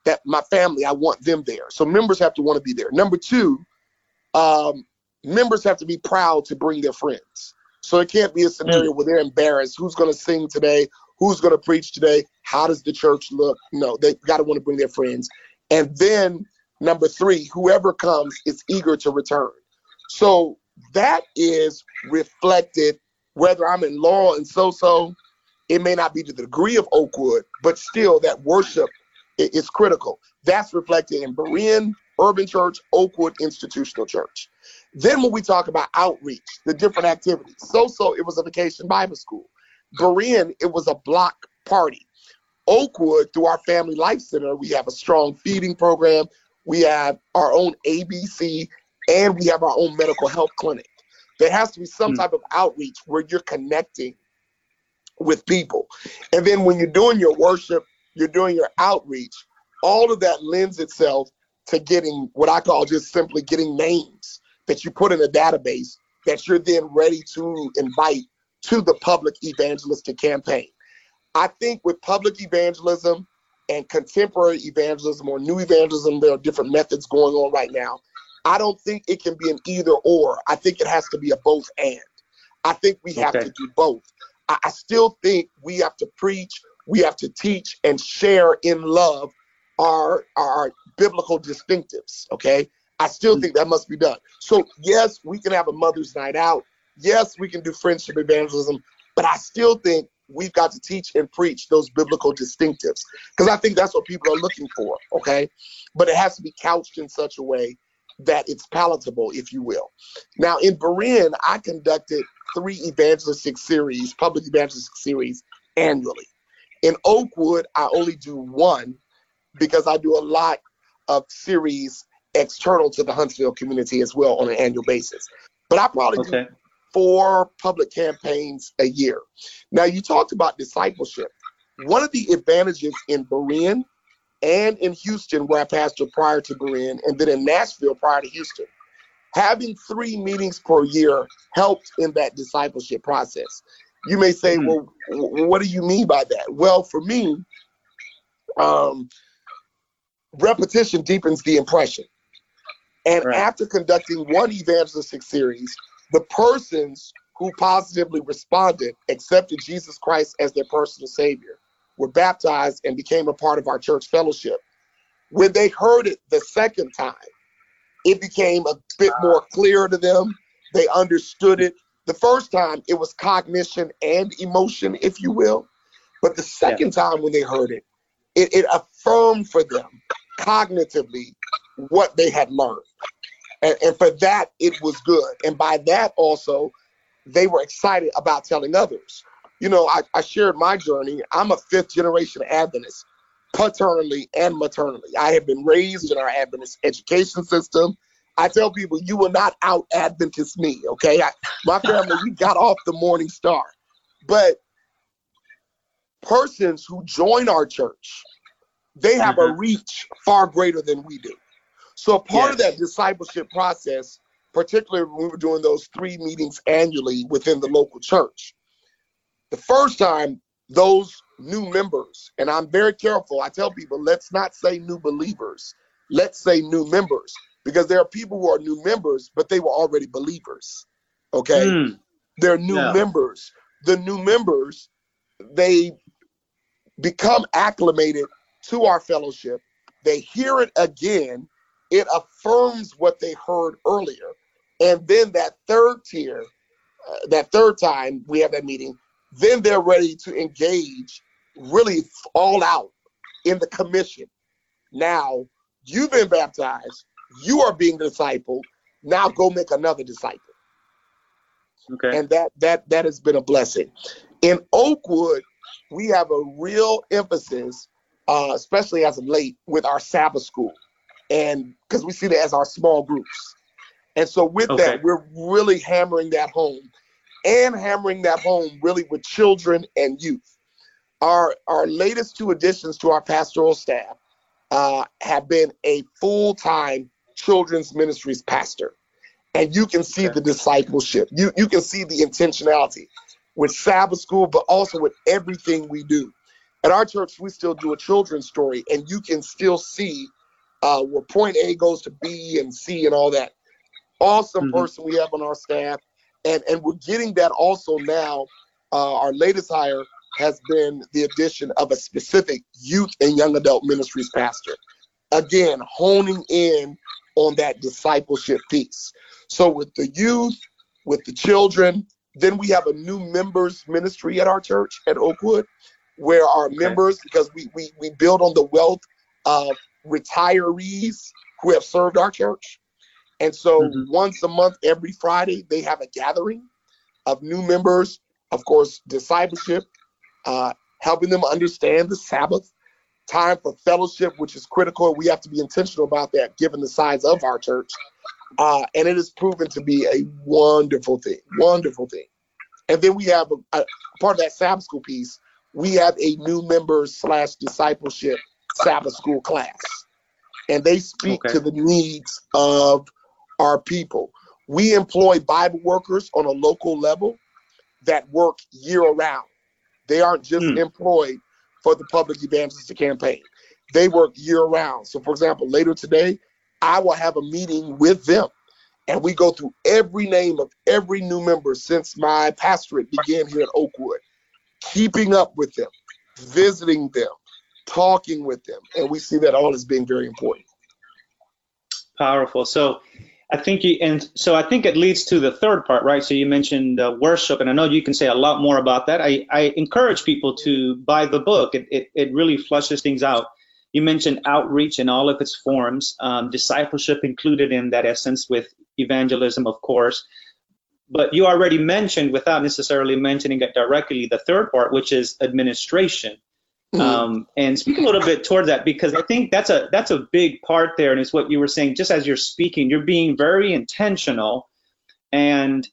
That my family, I want them there. So members have to want to be there. Number two, um, members have to be proud to bring their friends. So it can't be a scenario mm. where they're embarrassed. Who's going to sing today? Who's going to preach today? How does the church look? No, they got to want to bring their friends. And then number three, whoever comes is eager to return. So that is reflected whether I'm in Laurel and Soso. It may not be to the degree of Oakwood, but still that worship is critical. That's reflected in Berean Urban Church, Oakwood Institutional Church. Then when we talk about outreach, the different activities, Soso it was a vacation Bible school. Berean, it was a block party. Oakwood, through our Family Life Center, we have a strong feeding program. We have our own ABC and we have our own medical health clinic. There has to be some mm. type of outreach where you're connecting with people. And then when you're doing your worship, you're doing your outreach, all of that lends itself to getting what I call just simply getting names that you put in a database that you're then ready to invite to the public evangelistic campaign. I think with public evangelism and contemporary evangelism or new evangelism, there are different methods going on right now. I don't think it can be an either or. I think it has to be a both and. I think we have okay. to do both. I, I still think we have to preach, we have to teach and share in love our our biblical distinctives. Okay. I still mm. think that must be done. So yes, we can have a mother's night out. Yes, we can do friendship evangelism, but I still think we've got to teach and preach those biblical distinctives because I think that's what people are looking for. Okay. But it has to be couched in such a way that it's palatable, if you will. Now, in Berean, I conducted three evangelistic series, public evangelistic series annually. In Oakwood, I only do one because I do a lot of series external to the Huntsville community as well on an annual basis. But I probably okay. do four public campaigns a year. Now, you talked about discipleship. One of the advantages in Berean and in Houston, where I pastored prior to Berean, and then in Nashville prior to Houston. Having three meetings per year helped in that discipleship process. You may say, mm-hmm. well, what do you mean by that? Well, for me, um, repetition deepens the impression. And right. after conducting one evangelistic series, the persons who positively responded accepted Jesus Christ as their personal savior were baptized and became a part of our church fellowship. When they heard it the second time, it became a bit more clear to them. They understood it. The first time, it was cognition and emotion, if you will. But the second yeah. time when they heard it, it, it affirmed for them cognitively what they had learned. And, and for that, it was good. And by that, also, they were excited about telling others you know, I, I shared my journey. I'm a fifth generation Adventist, paternally and maternally. I have been raised in our Adventist education system. I tell people, you will not out Adventist me, okay? I, my family, we got off the morning star. But persons who join our church, they have mm-hmm. a reach far greater than we do. So part yes. of that discipleship process particularly when we were doing those three meetings annually within the local church. The first time, those new members, and I'm very careful, I tell people, let's not say new believers, let's say new members, because there are people who are new members, but they were already believers. Okay? Mm. They're new yeah. members. The new members, they become acclimated to our fellowship. They hear it again. It affirms what they heard earlier. And then that third tier, uh, that third time we have that meeting, then they're ready to engage really all out in the commission. Now, you've been baptized, you are being discipled. Now go make another disciple. Okay. And that that that has been a blessing. In Oakwood, we have a real emphasis, uh, especially as of late, with our Sabbath school, and because we see that as our small groups. And so with okay. that, we're really hammering that home, and hammering that home really with children and youth. Our our latest two additions to our pastoral staff uh, have been a full time children's ministries pastor, and you can see okay. the discipleship. You you can see the intentionality with Sabbath school, but also with everything we do. At our church, we still do a children's story, and you can still see uh, where point A goes to B and C and all that. Awesome mm-hmm. person we have on our staff, and and we're getting that also now. Uh, our latest hire has been the addition of a specific youth and young adult ministries pastor. Again, honing in on that discipleship piece. So with the youth, with the children, then we have a new members ministry at our church at Oakwood, where our okay. members, because we, we we build on the wealth of retirees who have served our church. And so mm-hmm. once a month, every Friday, they have a gathering of new members, of course, discipleship, uh, helping them understand the Sabbath, time for fellowship, which is critical. We have to be intentional about that given the size of our church. Uh, and it has proven to be a wonderful thing, wonderful thing. And then we have a, a part of that Sabbath school piece. We have a new member slash discipleship Sabbath school class, and they speak okay. to the needs of our people. We employ Bible workers on a local level that work year round. They aren't just mm. employed for the public evangelistic campaign. They work year round. So, for example, later today, I will have a meeting with them and we go through every name of every new member since my pastorate began here at Oakwood, keeping up with them, visiting them, talking with them. And we see that all as being very important. Powerful. So, I think you, and so I think it leads to the third part, right? So you mentioned uh, worship, and I know you can say a lot more about that. I, I encourage people to buy the book. It, it, it really flushes things out. You mentioned outreach in all of its forms, um, discipleship included in that essence with evangelism, of course. But you already mentioned, without necessarily mentioning it directly, the third part, which is administration. Mm-hmm. Um, and speak a little bit toward that because I think that's a that's a big part there, and it's what you were saying. Just as you're speaking, you're being very intentional, and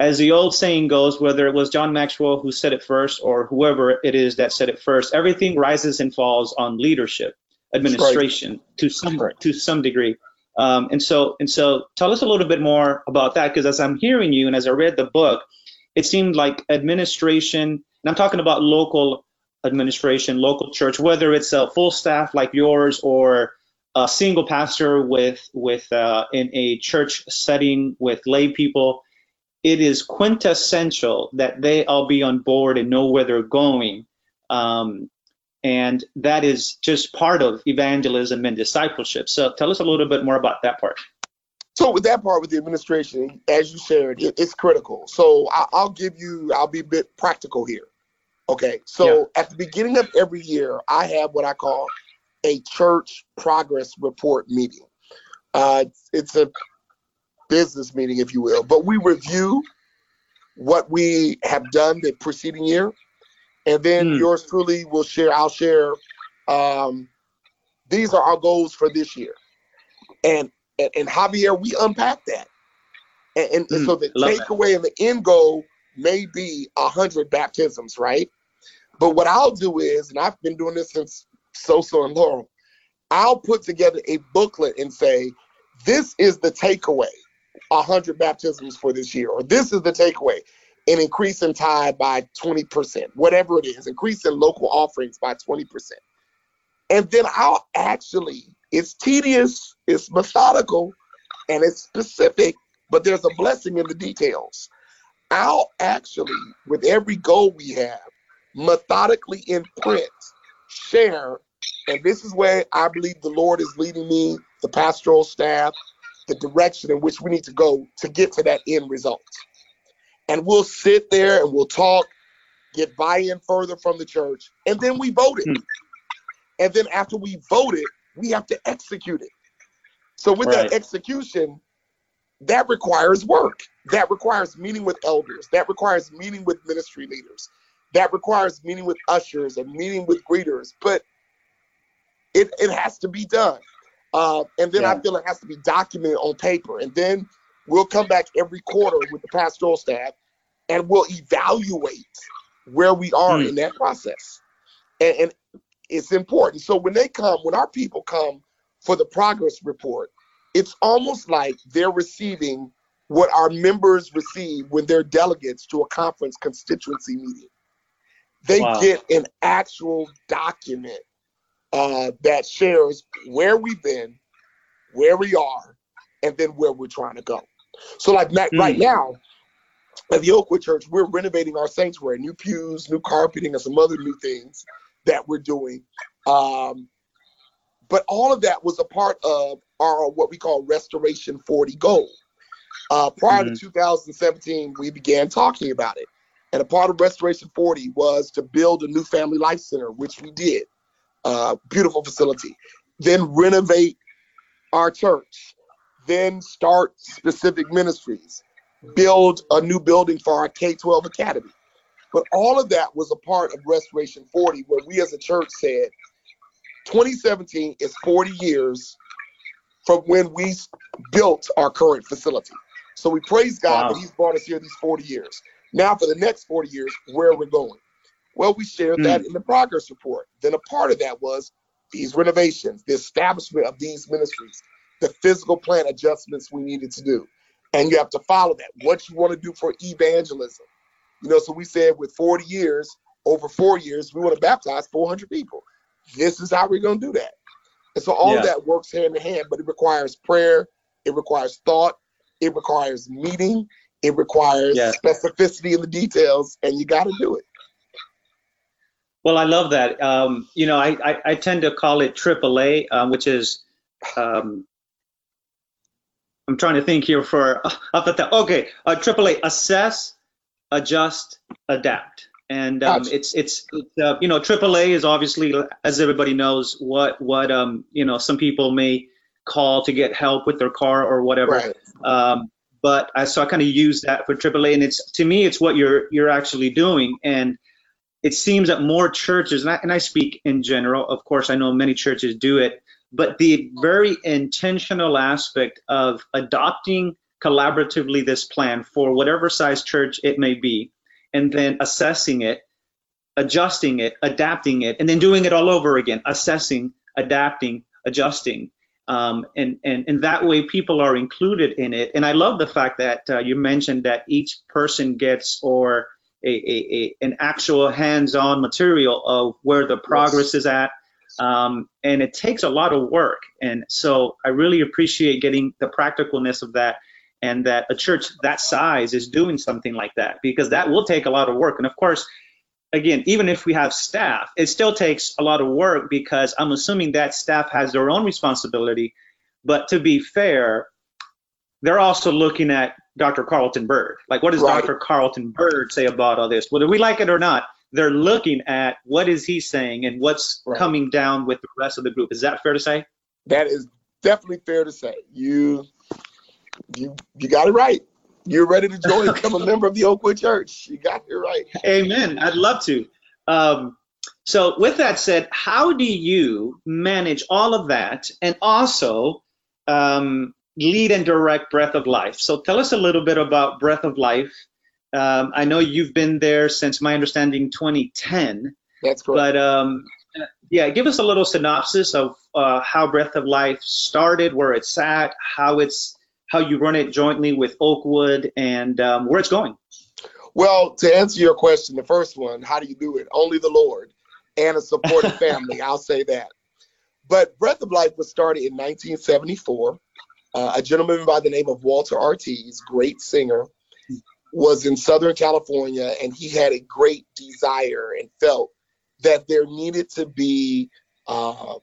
as the old saying goes, whether it was John Maxwell who said it first or whoever it is that said it first, everything rises and falls on leadership, administration to some to some degree. Um, and so and so, tell us a little bit more about that because as I'm hearing you and as I read the book, it seemed like administration, and I'm talking about local administration, local church, whether it's a full staff like yours or a single pastor with with uh, in a church setting with lay people, it is quintessential that they all be on board and know where they're going. Um, and that is just part of evangelism and discipleship. So tell us a little bit more about that part. So with that part with the administration, as you shared, it, it's critical. So I, will give you, I'll be a bit practical here. Okay, so yeah. at the beginning of every year, I have what I call a church progress report meeting. Uh, it's a business meeting, if you will, but we review what we have done the preceding year, and then mm. yours truly will share. I'll share. Um, these are our goals for this year, and and, and Javier, we unpack that, and, and, mm. and so the takeaway and the end goal may be a hundred baptisms, right? But what I'll do is, and I've been doing this since Soso and Laurel, I'll put together a booklet and say, this is the takeaway. a 100 baptisms for this year, or this is the takeaway an increase in tithe by 20%, whatever it is, increase in local offerings by 20%. And then I'll actually, it's tedious, it's methodical, and it's specific, but there's a blessing in the details. I'll actually, with every goal we have, methodically in print, share, and this is where I believe the Lord is leading me, the pastoral staff, the direction in which we need to go to get to that end result. And we'll sit there and we'll talk, get buy-in further from the church, and then we vote it. Hmm. And then after we vote it, we have to execute it. So with right. that execution, that requires work. That requires meeting with elders. That requires meeting with ministry leaders. That requires meeting with ushers and meeting with greeters. But it, it has to be done. Uh, and then yeah. I feel it has to be documented on paper. And then we'll come back every quarter with the pastoral staff and we'll evaluate where we are mm. in that process. And, and it's important. So when they come, when our people come for the progress report, it's almost like they're receiving what our members receive when they're delegates to a conference constituency meeting. They wow. get an actual document uh, that shares where we've been, where we are, and then where we're trying to go. So, like mm. right now, at the Oakwood Church, we're renovating our sanctuary, new pews, new carpeting, and some other new things that we're doing. Um, but all of that was a part of our what we call Restoration 40 goal. Uh, prior mm-hmm. to 2017, we began talking about it. And a part of Restoration 40 was to build a new family life center, which we did uh, beautiful facility. Then renovate our church. Then start specific ministries. Build a new building for our K 12 academy. But all of that was a part of Restoration 40, where we as a church said 2017 is 40 years from when we built our current facility. So we praise God wow. that He's brought us here these 40 years. Now, for the next 40 years, where we're going. Well, we shared mm. that hmm. in the progress report. Then a part of that was these renovations, the establishment of these ministries, the physical plan adjustments we needed to do. And you have to follow that. What you want to do for evangelism. You know, so we said with 40 years, over four years, we want to baptize 400 people. This is how we're going to do that. And so all yeah. that works hand in hand, but it requires prayer, it requires thought, it requires meeting, it requires yeah. specificity in the details, and you got to do it. Well, I love that. Um, you know, I, I, I, tend to call it AAA, um, which is, um, I'm trying to think here for, the, okay, uh, AAA, assess, adjust, adapt. And um, gotcha. it's, it's, it's uh, you know, AAA is obviously, as everybody knows, what, what, um, you know, some people may call to get help with their car or whatever. Right. Um, but I, so I kind of use that for AAA and it's, to me, it's what you're, you're actually doing. And, it seems that more churches, and I, and I speak in general, of course, I know many churches do it, but the very intentional aspect of adopting collaboratively this plan for whatever size church it may be, and then assessing it, adjusting it, adapting it, and then doing it all over again, assessing, adapting, adjusting. Um, and, and, and that way people are included in it. And I love the fact that uh, you mentioned that each person gets or a, a, a an actual hands-on material of where the progress yes. is at. Um, and it takes a lot of work. And so I really appreciate getting the practicalness of that and that a church that size is doing something like that because that will take a lot of work. And of course, again, even if we have staff, it still takes a lot of work because I'm assuming that staff has their own responsibility. But to be fair, they're also looking at Dr. Carlton Byrd. Like, what does right. Dr. Carlton Byrd say about all this? Whether we like it or not, they're looking at what is he saying and what's right. coming down with the rest of the group. Is that fair to say? That is definitely fair to say. You, you, you got it right. You're ready to join, become a member of the Oakwood Church. You got it right. Amen. I'd love to. Um, so, with that said, how do you manage all of that and also um, lead and direct Breath of Life. So tell us a little bit about Breath of Life. Um, I know you've been there since my understanding 2010. That's correct. But um, yeah, give us a little synopsis of uh, how Breath of Life started, where it's at, how it's how you run it jointly with Oakwood and um, where it's going. Well, to answer your question, the first one, how do you do it? Only the Lord and a supportive family. I'll say that. But Breath of Life was started in 1974. Uh, a gentleman by the name of Walter Arties, great singer, was in Southern California and he had a great desire and felt that there needed to be uh,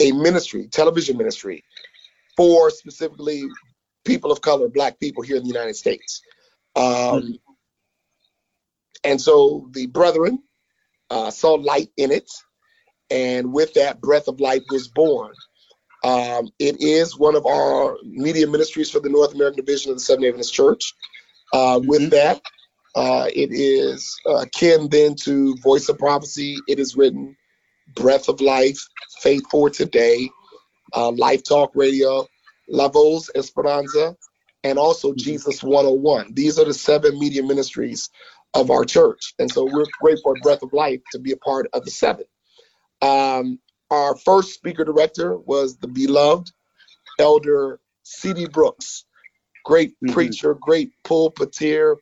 a ministry, television ministry, for specifically people of color, black people here in the United States. Um, and so the brethren uh, saw light in it, and with that, Breath of Life was born. Um, it is one of our media ministries for the North American Division of the Seventh Adventist Church. Uh, with mm-hmm. that, uh, it is akin then to Voice of Prophecy. It is written Breath of Life, Faith for Today, uh, Life Talk Radio, La Voz Esperanza, and also mm-hmm. Jesus 101. These are the seven media ministries of our church. And so we're grateful for Breath of Life to be a part of the seven. Um, our first speaker director was the beloved Elder C.D. Brooks, great mm-hmm. preacher, great pulpiteer.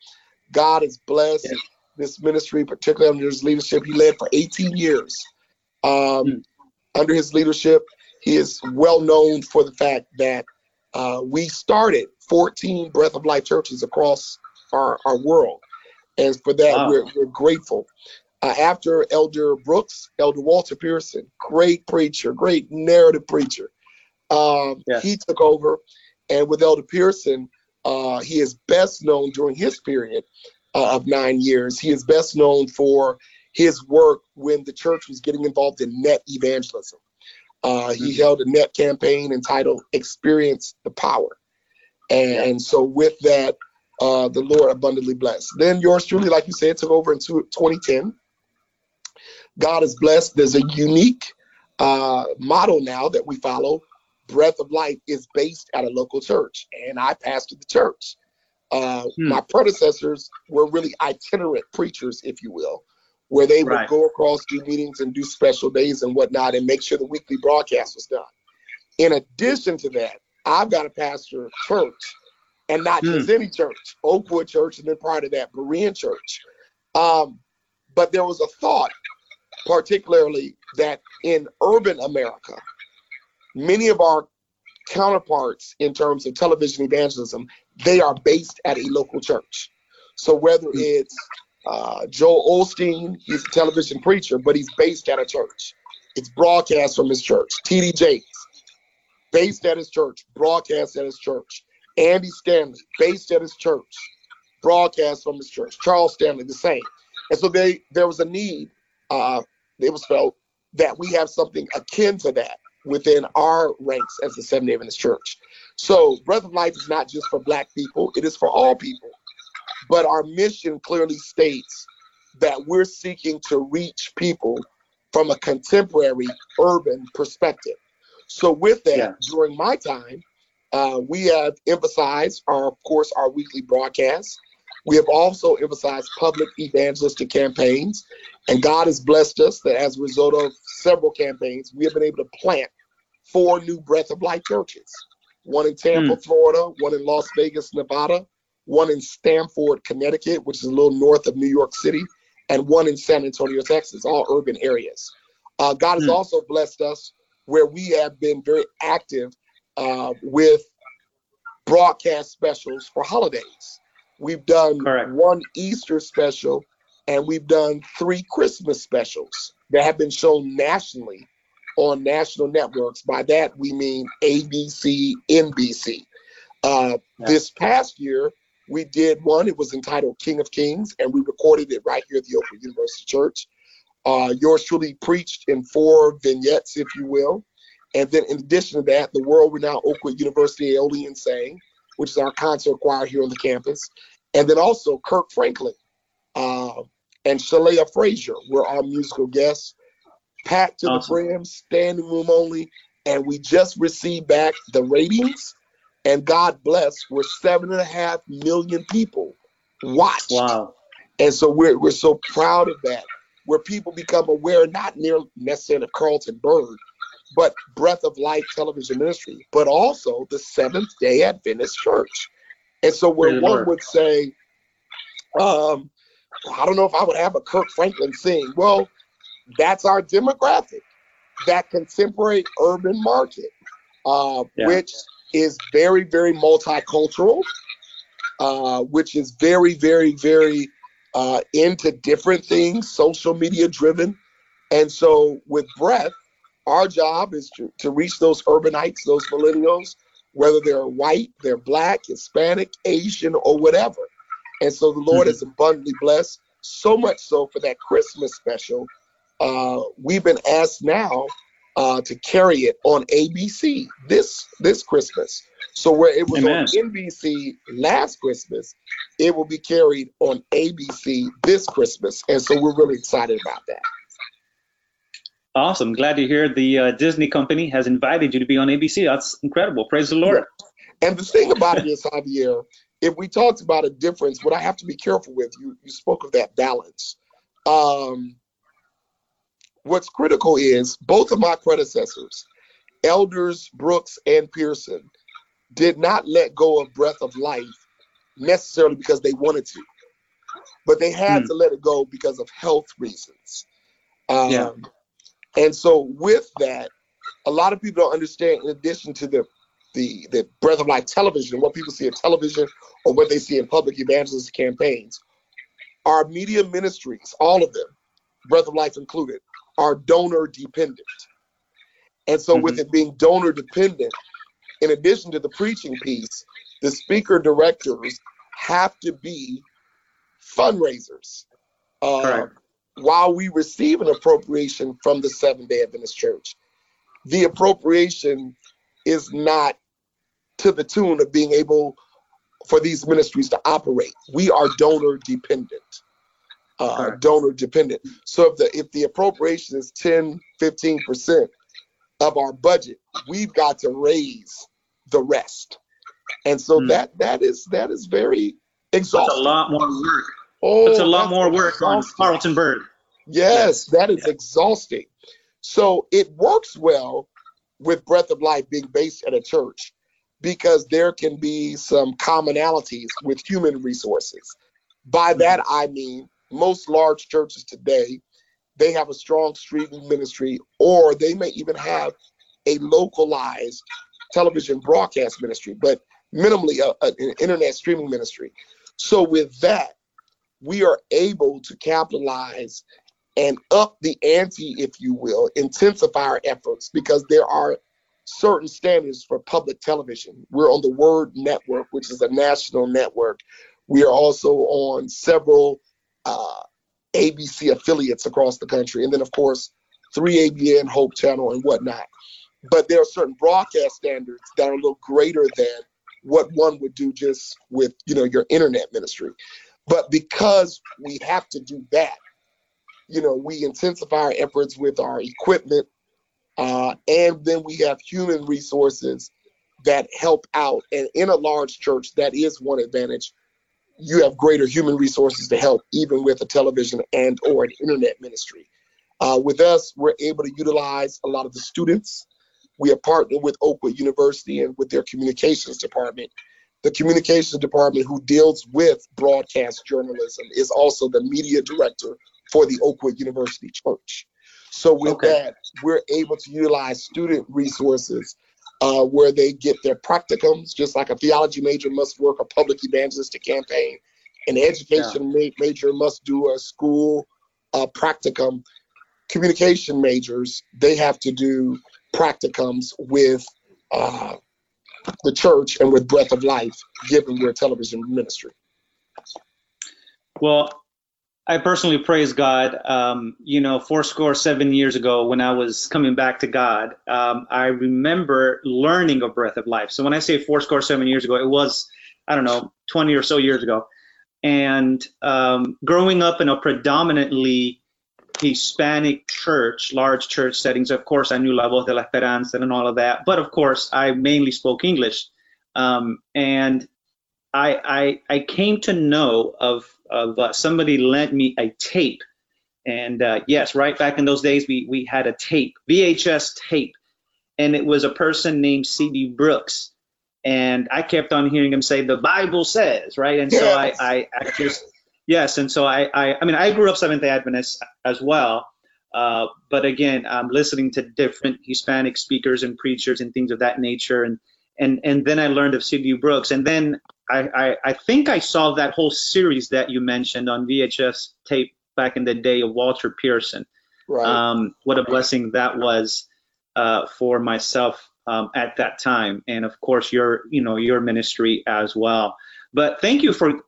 God has blessed yeah. this ministry, particularly under his leadership. He led for 18 years. Um, mm. Under his leadership, he is well known for the fact that uh, we started 14 Breath of Life churches across our, our world. And for that, wow. we're, we're grateful. Uh, after Elder Brooks, Elder Walter Pearson, great preacher, great narrative preacher, um, yes. he took over. And with Elder Pearson, uh, he is best known during his period uh, of nine years. He is best known for his work when the church was getting involved in net evangelism. Uh, he mm-hmm. held a net campaign entitled Experience the Power. And so, with that, uh, the Lord abundantly blessed. Then, yours truly, like you said, took over in 2010. God is blessed. There's a unique uh, model now that we follow. Breath of Life is based at a local church, and I pastored the church. Uh, hmm. My predecessors were really itinerant preachers, if you will where they would go across, do meetings and do special days and whatnot, and make sure the weekly broadcast was done. In addition to that, I've got a pastor church, and not hmm. just any church, Oakwood Church, and then prior to that, Berean Church. Um, but there was a thought, particularly that in urban America, many of our counterparts in terms of television evangelism, they are based at a local church. So whether hmm. it's uh, Joel Osteen, he's a television preacher, but he's based at a church. It's broadcast from his church. T.D. Jakes, based at his church, broadcast at his church. Andy Stanley, based at his church, broadcast from his church. Charles Stanley, the same. And so they there was a need. Uh, it was felt that we have something akin to that within our ranks as the Seventh Day Adventist Church. So, Breath of Life is not just for Black people; it is for all people. But our mission clearly states that we're seeking to reach people from a contemporary urban perspective. So, with that, yeah. during my time, uh, we have emphasized, our, of course, our weekly broadcasts. We have also emphasized public evangelistic campaigns, and God has blessed us that as a result of several campaigns, we have been able to plant four new Breath of Life churches one in Tampa, mm. Florida, one in Las Vegas, Nevada, one in Stamford, Connecticut, which is a little north of New York City, and one in San Antonio, Texas, all urban areas. Uh, God has mm. also blessed us where we have been very active uh, with broadcast specials for holidays. We've done Correct. one Easter special and we've done three Christmas specials that have been shown nationally on national networks. By that, we mean ABC, NBC. Uh, yeah. This past year, we did one. It was entitled King of Kings, and we recorded it right here at the Oakwood University Church. Uh, yours truly preached in four vignettes, if you will. And then, in addition to that, the world renowned Oakwood University Aeolian Sang, which is our concert choir here on the campus. And then also Kirk Franklin uh, and Shalea Frazier were our musical guests. Packed to awesome. the brim, standing room only. And we just received back the ratings and God bless, we're seven and a half million people watched. Wow. And so we're we're so proud of that, where people become aware not near necessarily of Carlton Byrd, but Breath of Life Television Ministry, but also the Seventh Day Adventist Church. And so, where one would say, um, I don't know if I would have a Kirk Franklin sing. Well, that's our demographic, that contemporary urban market, uh, yeah. which is very, very multicultural, uh, which is very, very, very uh, into different things, social media driven. And so with Breath, our job is to, to reach those urbanites, those millennials, whether they're white, they're black, Hispanic, Asian, or whatever. And so the Lord mm-hmm. is abundantly blessed, so much so for that Christmas special. Uh, we've been asked now uh, to carry it on ABC this this Christmas. So where it was Amen. on NBC last Christmas, it will be carried on ABC this Christmas, and so we're really excited about that. Awesome! Glad to hear the uh, Disney company has invited you to be on ABC. That's incredible. Praise the Lord. Yeah. And the thing about it is, Javier, if we talked about a difference, what I have to be careful with, you you spoke of that balance. Um, what's critical is both of my predecessors, Elders Brooks and Pearson, did not let go of breath of life necessarily because they wanted to, but they had hmm. to let it go because of health reasons. Um, yeah. And so with that, a lot of people don't understand. In addition to the the the breath of life television, what people see in television or what they see in public evangelist campaigns, our media ministries, all of them, breath of life included, are donor dependent. And so, mm-hmm. with it being donor dependent, in addition to the preaching piece, the speaker directors have to be fundraisers. Uh, while we receive an appropriation from the Seventh day Adventist Church, the appropriation is not to the tune of being able for these ministries to operate. We are donor dependent uh, donor dependent. So if the if the appropriation is 10, 15 percent of our budget, we've got to raise the rest. And so mm. that that is that is very exhausting. That's a lot more work. Oh, that's a lot more work exhausting. on Carlton Byrd. Yes, that is yeah. exhausting. So it works well with Breath of Life being based at a church because there can be some commonalities with human resources. By that I mean most large churches today, they have a strong streaming ministry, or they may even have a localized television broadcast ministry, but minimally a, a, an internet streaming ministry. So with that, we are able to capitalize and up the ante, if you will, intensify our efforts because there are certain standards for public television. We're on the Word Network, which is a national network. We are also on several uh, ABC affiliates across the country, and then of course 3ABN, Hope Channel, and whatnot. But there are certain broadcast standards that are a little greater than what one would do just with you know your internet ministry. But because we have to do that, you know, we intensify our efforts with our equipment, uh, and then we have human resources that help out. And in a large church, that is one advantage you have greater human resources to help, even with a television and or an internet ministry. Uh, with us, we're able to utilize a lot of the students. We are partnered with Oakwood University and with their communications department. The communications department, who deals with broadcast journalism, is also the media director for the Oakwood University Church. So with okay. that, we're able to utilize student resources uh, where they get their practicums, just like a theology major must work a public evangelistic campaign. An education yeah. ma- major must do a school uh, practicum. Communication majors, they have to do practicums with uh, the church and with Breath of Life, given their television ministry. Well, I personally praise God. Um, you know, four score seven years ago, when I was coming back to God, um, I remember learning a Breath of Life. So when I say four score seven years ago, it was, I don't know, 20 or so years ago. And um, growing up in a predominantly Hispanic church, large church settings, of course, I knew La Voz de la Esperanza and all of that. But of course, I mainly spoke English. Um, and I, I, I came to know of of uh, somebody lent me a tape. And uh, yes, right back in those days, we, we had a tape, VHS tape. and it was a person named C.D. Brooks. And I kept on hearing him say, "The Bible says," right? And so I, I, I just, yes. And so I, I, I mean, I grew up Seventh Day Adventist as well, uh, but again, I'm listening to different Hispanic speakers and preachers and things of that nature, and and and then I learned of C.D. Brooks, and then I, I, I think I saw that whole series that you mentioned on VHS tape back in the day of Walter Pearson. Right. Um, what a blessing that was uh, for myself um, at that time, and of course your you know your ministry as well. But thank you for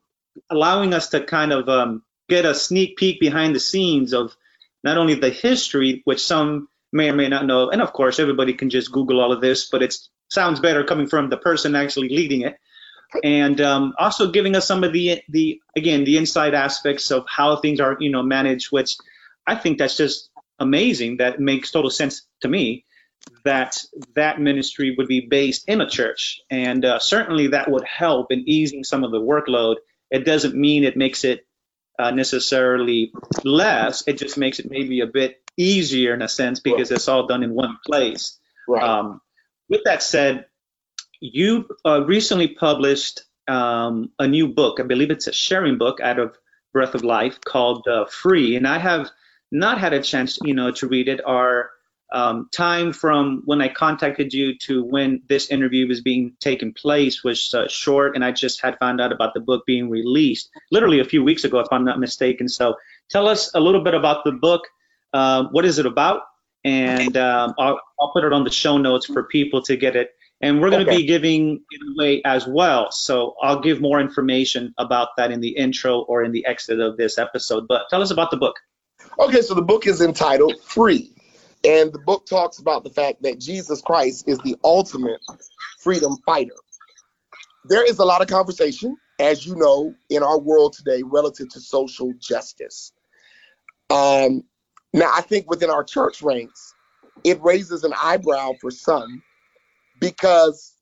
allowing us to kind of um, get a sneak peek behind the scenes of not only the history, which some may or may not know, and of course everybody can just Google all of this, but it sounds better coming from the person actually leading it and um, also giving us some of the the again the inside aspects of how things are you know managed which i think that's just amazing. That makes total sense to me that that ministry would be based in a church. And uh, certainly that would help in easing some of the workload. It doesn't mean it makes it uh, necessarily less. It just makes it maybe a bit easier in a sense because it's all done in one place. Right. um, with that said you uh, recently published um, a new book. I believe it's a sharing book out of Breath of Life called uh, Free, and I have not had a chance, you know, to read it. Our um, time from when I contacted you to when this interview was being taken place was uh, short, and I just had found out about the book being released literally a few weeks ago, if I'm not mistaken. So, tell us a little bit about the book. Uh, what is it about? And um, I'll, I'll put it on the show notes for people to get it and we're going to okay. be giving it away as well. So I'll give more information about that in the intro or in the exit of this episode. But tell us about the book. Okay, so the book is entitled Free. And the book talks about the fact that Jesus Christ is the ultimate freedom fighter. There is a lot of conversation, as you know, in our world today relative to social justice. Um, now, I think within our church ranks, it raises an eyebrow for some because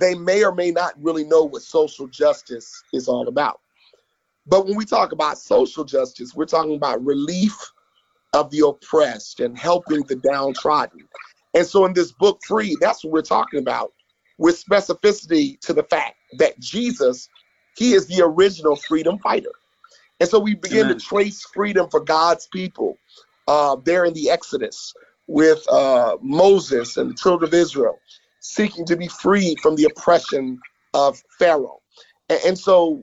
they may or may not really know what social justice is all about. But when we talk about social justice, we're talking about relief of the oppressed and helping the downtrodden. And so in this book, Free, that's what we're talking about with specificity to the fact that Jesus, he is the original freedom fighter. And so we begin Amen. to trace freedom for God's people uh, there in the Exodus with uh, Moses and the children of Israel seeking to be freed from the oppression of Pharaoh. And, and so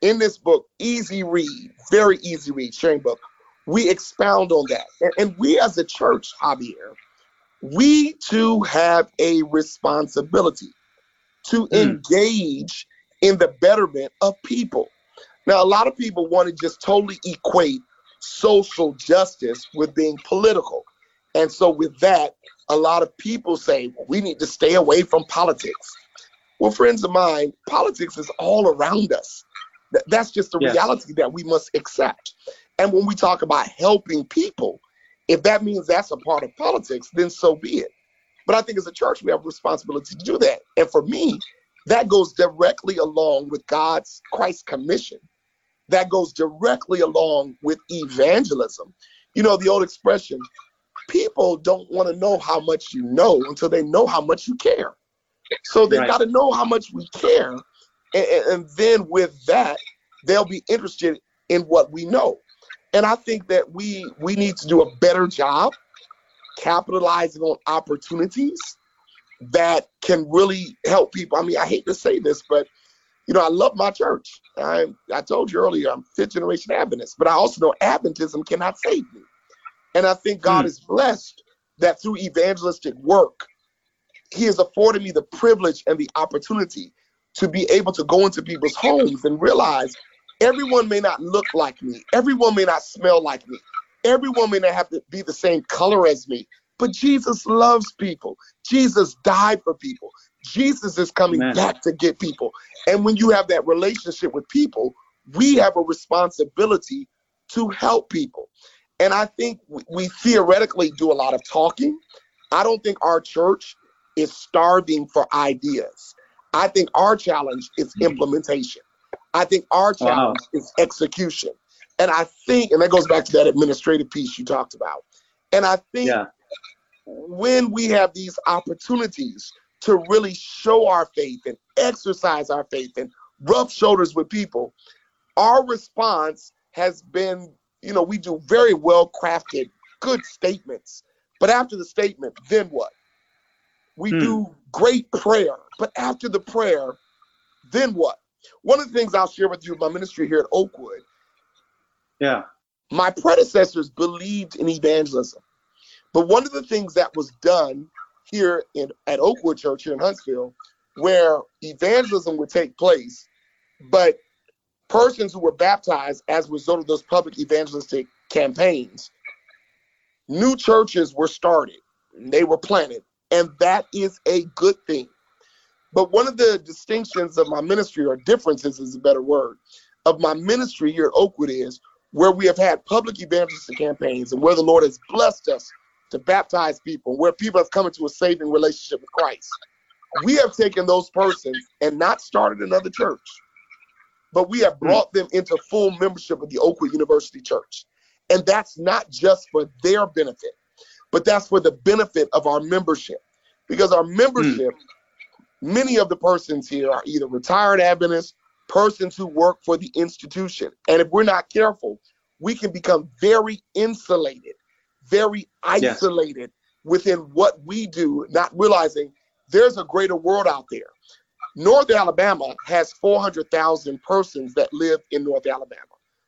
in this book, easy read, very easy read, sharing book, we expound on that. And, and we as a church, Javier, we too have a responsibility to mm. engage in the betterment of people. Now, a lot of people want to just totally equate social justice with being political. And so, with that, a lot of people say well, we need to stay away from politics. Well, friends of mine, politics is all around us. That's just the yes. reality that we must accept. And when we talk about helping people, if that means that's a part of politics, then so be it. But I think as a church, we have a responsibility to do that. And for me, that goes directly along with God's Christ commission. That goes directly along with evangelism. You know, the old expression, people don't want to know how much you know until they know how much you care. So they right. got to know how much we care. And, and then with that, they'll be interested in what we know. And I think that we we need to do a better job capitalizing on opportunities that can really help people. I mean, I hate to say this, but you know, I love my church. I I told you earlier, I'm fifth generation Adventist, but I also know Adventism cannot save me. And I think God mm. is blessed that through evangelistic work, He has afforded me the privilege and the opportunity to be able to go into people's homes and realize everyone may not look like me, everyone may not smell like me, everyone may not have to be the same color as me, but Jesus loves people. Jesus died for people. Jesus is coming Amen. back to get people. And when you have that relationship with people, we have a responsibility to help people. And I think we theoretically do a lot of talking. I don't think our church is starving for ideas. I think our challenge is hmm. implementation. I think our challenge wow. is execution. And I think, and that goes back to that administrative piece you talked about. And I think yeah. when we have these opportunities to really show our faith and exercise our faith and rub shoulders with people, our response has been, you know, we do very well crafted, good statements. But after the statement, then what? We hmm. do great prayer. But after the prayer, then what? One of the things I'll share with you, my ministry here at Oakwood. Yeah. My predecessors believed in evangelism. But one of the things that was done here in at Oakwood Church here in Huntsville, where evangelism would take place, but persons who were baptized as a result of those public evangelistic campaigns, new churches were started, they were planted, and that is a good thing. But one of the distinctions of my ministry, or differences is a better word, of my ministry here at Oakwood is where we have had public evangelistic campaigns and where the Lord has blessed us to baptize people, where people have come into a saving relationship with Christ. We have taken those persons and not started another church, but we have hmm. brought them into full membership of the Oakwood University Church. And that's not just for their benefit, but that's for the benefit of our membership. Because our membership, mm. many of the persons here are either retired Adventists, persons who work for the institution. And if we're not careful, we can become very insulated very isolated yes. within what we do, not realizing there's a greater world out there. North Alabama has 400,000 persons that live in North Alabama.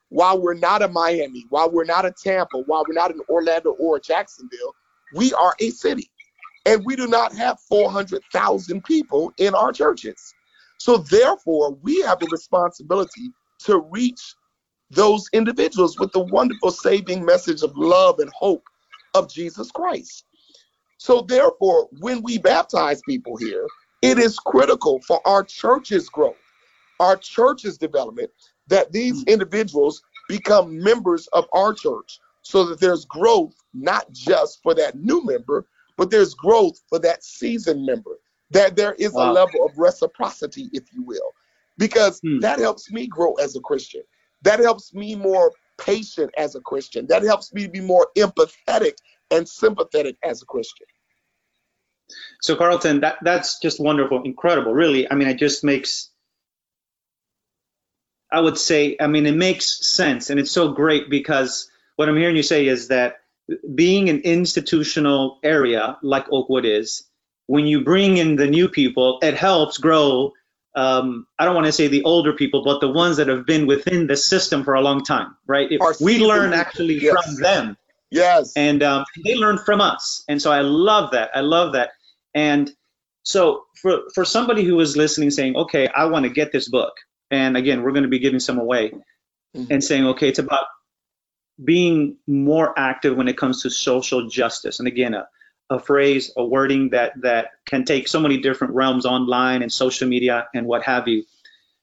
While we're not a Miami, while we're not a Tampa, while we're not in Orlando or Jacksonville, we are a city. And we do not have 400,000 people in our churches. So, therefore, we have a responsibility to reach those individuals with the wonderful saving message of love and hope of Jesus Christ. So, therefore, when we baptize people here, it is critical for our church's growth, our church's development, that these mm. individuals become members of our church so that there's growth not just for that new member, but there's growth for that seasoned member, that there is wow. a level of reciprocity, if you will, because hmm. that helps me grow as a Christian. That helps me more patient as a Christian. That helps me be more empathetic and sympathetic as a Christian. So Carlton, that that's just wonderful, incredible. Really, I mean, it just makes I would say, I mean, it makes sense and it's so great because what I'm hearing you say is that being an institutional area like Oakwood is, when you bring in the new people, it helps grow um, I don't want to say the older people, but the ones that have been within the system for a long time, right? If we learn actually yes. from them. Yes. And um, they learn from us. And so I love that. I love that. And so for, for somebody who is listening saying, okay, I want to get this book. And again, we're going to be giving some away mm-hmm. and saying, okay, it's about being more active when it comes to social justice. And again, a, a phrase, a wording that that can take so many different realms online and social media and what have you.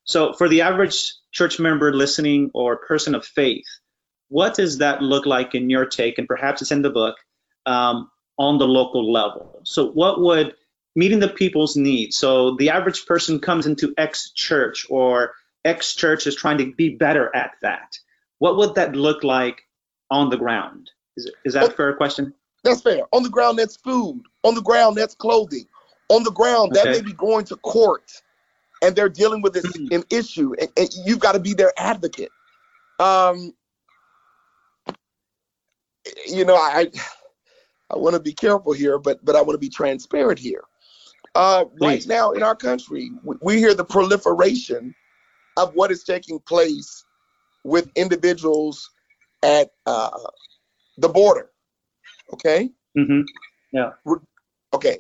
So for the average church member listening or person of faith, what does that look like in your take? And perhaps it's in the book um, on the local level. So what would meeting the people's needs? So the average person comes into X church or X church is trying to be better at that. What would that look like on the ground? Is, is that a fair question? That's fair. On the ground, that's food. On the ground, that's clothing. On the ground, that may be going to court and they're dealing with this, mm-hmm. an issue, and, and you've got to be their advocate. Um, you know, I I want to be careful here, but but I want to be transparent here. Uh, right now in our country, we, hear the proliferation of what is taking place with individuals at uh, the border. Okay. Mm-hmm. Yeah. Okay.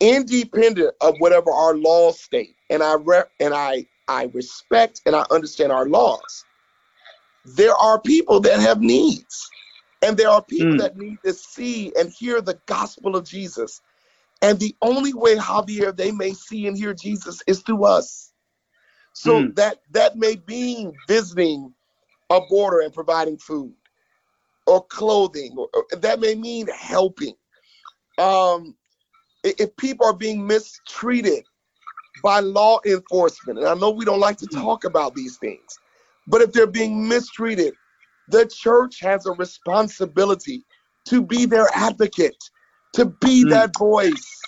Independent of whatever our laws state, and I re- and I I respect and I understand our laws. There are people that have needs, and there are people mm. that need to see and hear the gospel of Jesus. And the only way, Javier, they may see and hear Jesus is through us. So mm. that that may mean visiting a border and providing food or clothing, or, or that may mean helping. Um, if people are being mistreated by law enforcement, and I know we don't like to talk about these things, but if they're being mistreated, the church has a responsibility to be their advocate, to be mm. that voice.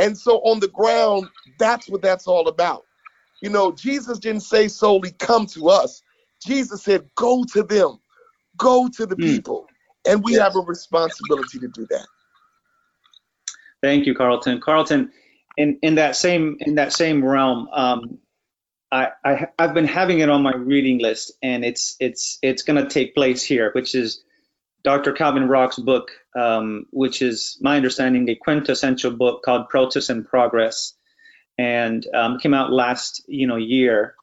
And so on the ground, that's what that's all about. You know, Jesus didn't say solely come to us. Jesus said, go to them, go to the mm. people. And we yes. have a responsibility to do that. Thank you, Carlton. Carlton, in, in that same in that same realm, um, I, I have been having it on my reading list, and it's it's it's going to take place here, which is Dr. Calvin Rock's book, um, which is my understanding a quintessential book called Protest and Progress, and um, came out last you know year.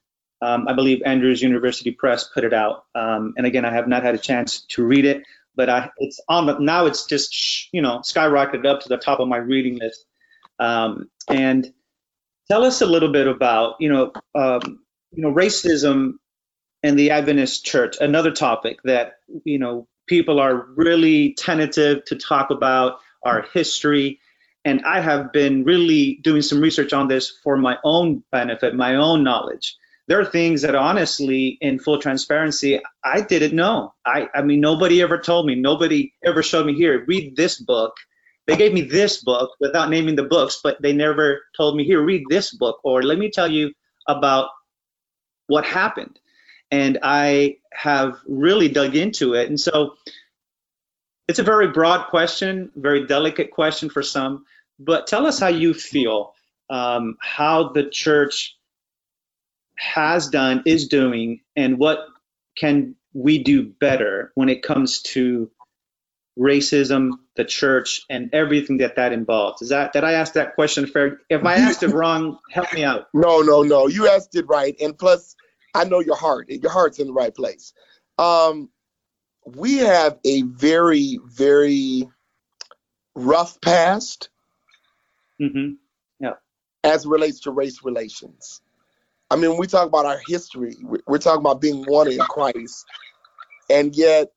Um, I believe Andrews University Press put it out, um, and again, I have not had a chance to read it, but I, it's on the now. It's just you know skyrocketed up to the top of my reading list, um, and tell us a little bit about you know um, you know racism and the Adventist Church. Another topic that you know people are really tentative to talk about our history. And I have been really doing some research on this for my own benefit, my own knowledge. There are things that honestly, in full transparency, I didn't know. I, I mean, nobody ever told me, nobody ever showed me here, read this book. They gave me this book without naming the books, but they never told me, here, read this book, or let me tell you about what happened and I have really dug into it. And so it's a very broad question, very delicate question for some, but tell us how you feel, um, how the church has done, is doing, and what can we do better when it comes to racism, the church, and everything that that involves. Is that did I ask that question fair? If I asked it wrong, help me out. No, no, no. You asked it right, and plus, I know your heart. Your heart's in the right place. Um, we have a very, very rough past. Mm-hmm. Yeah. As relates to race relations. I mean, we talk about our history. We're talking about being one in Christ, and yet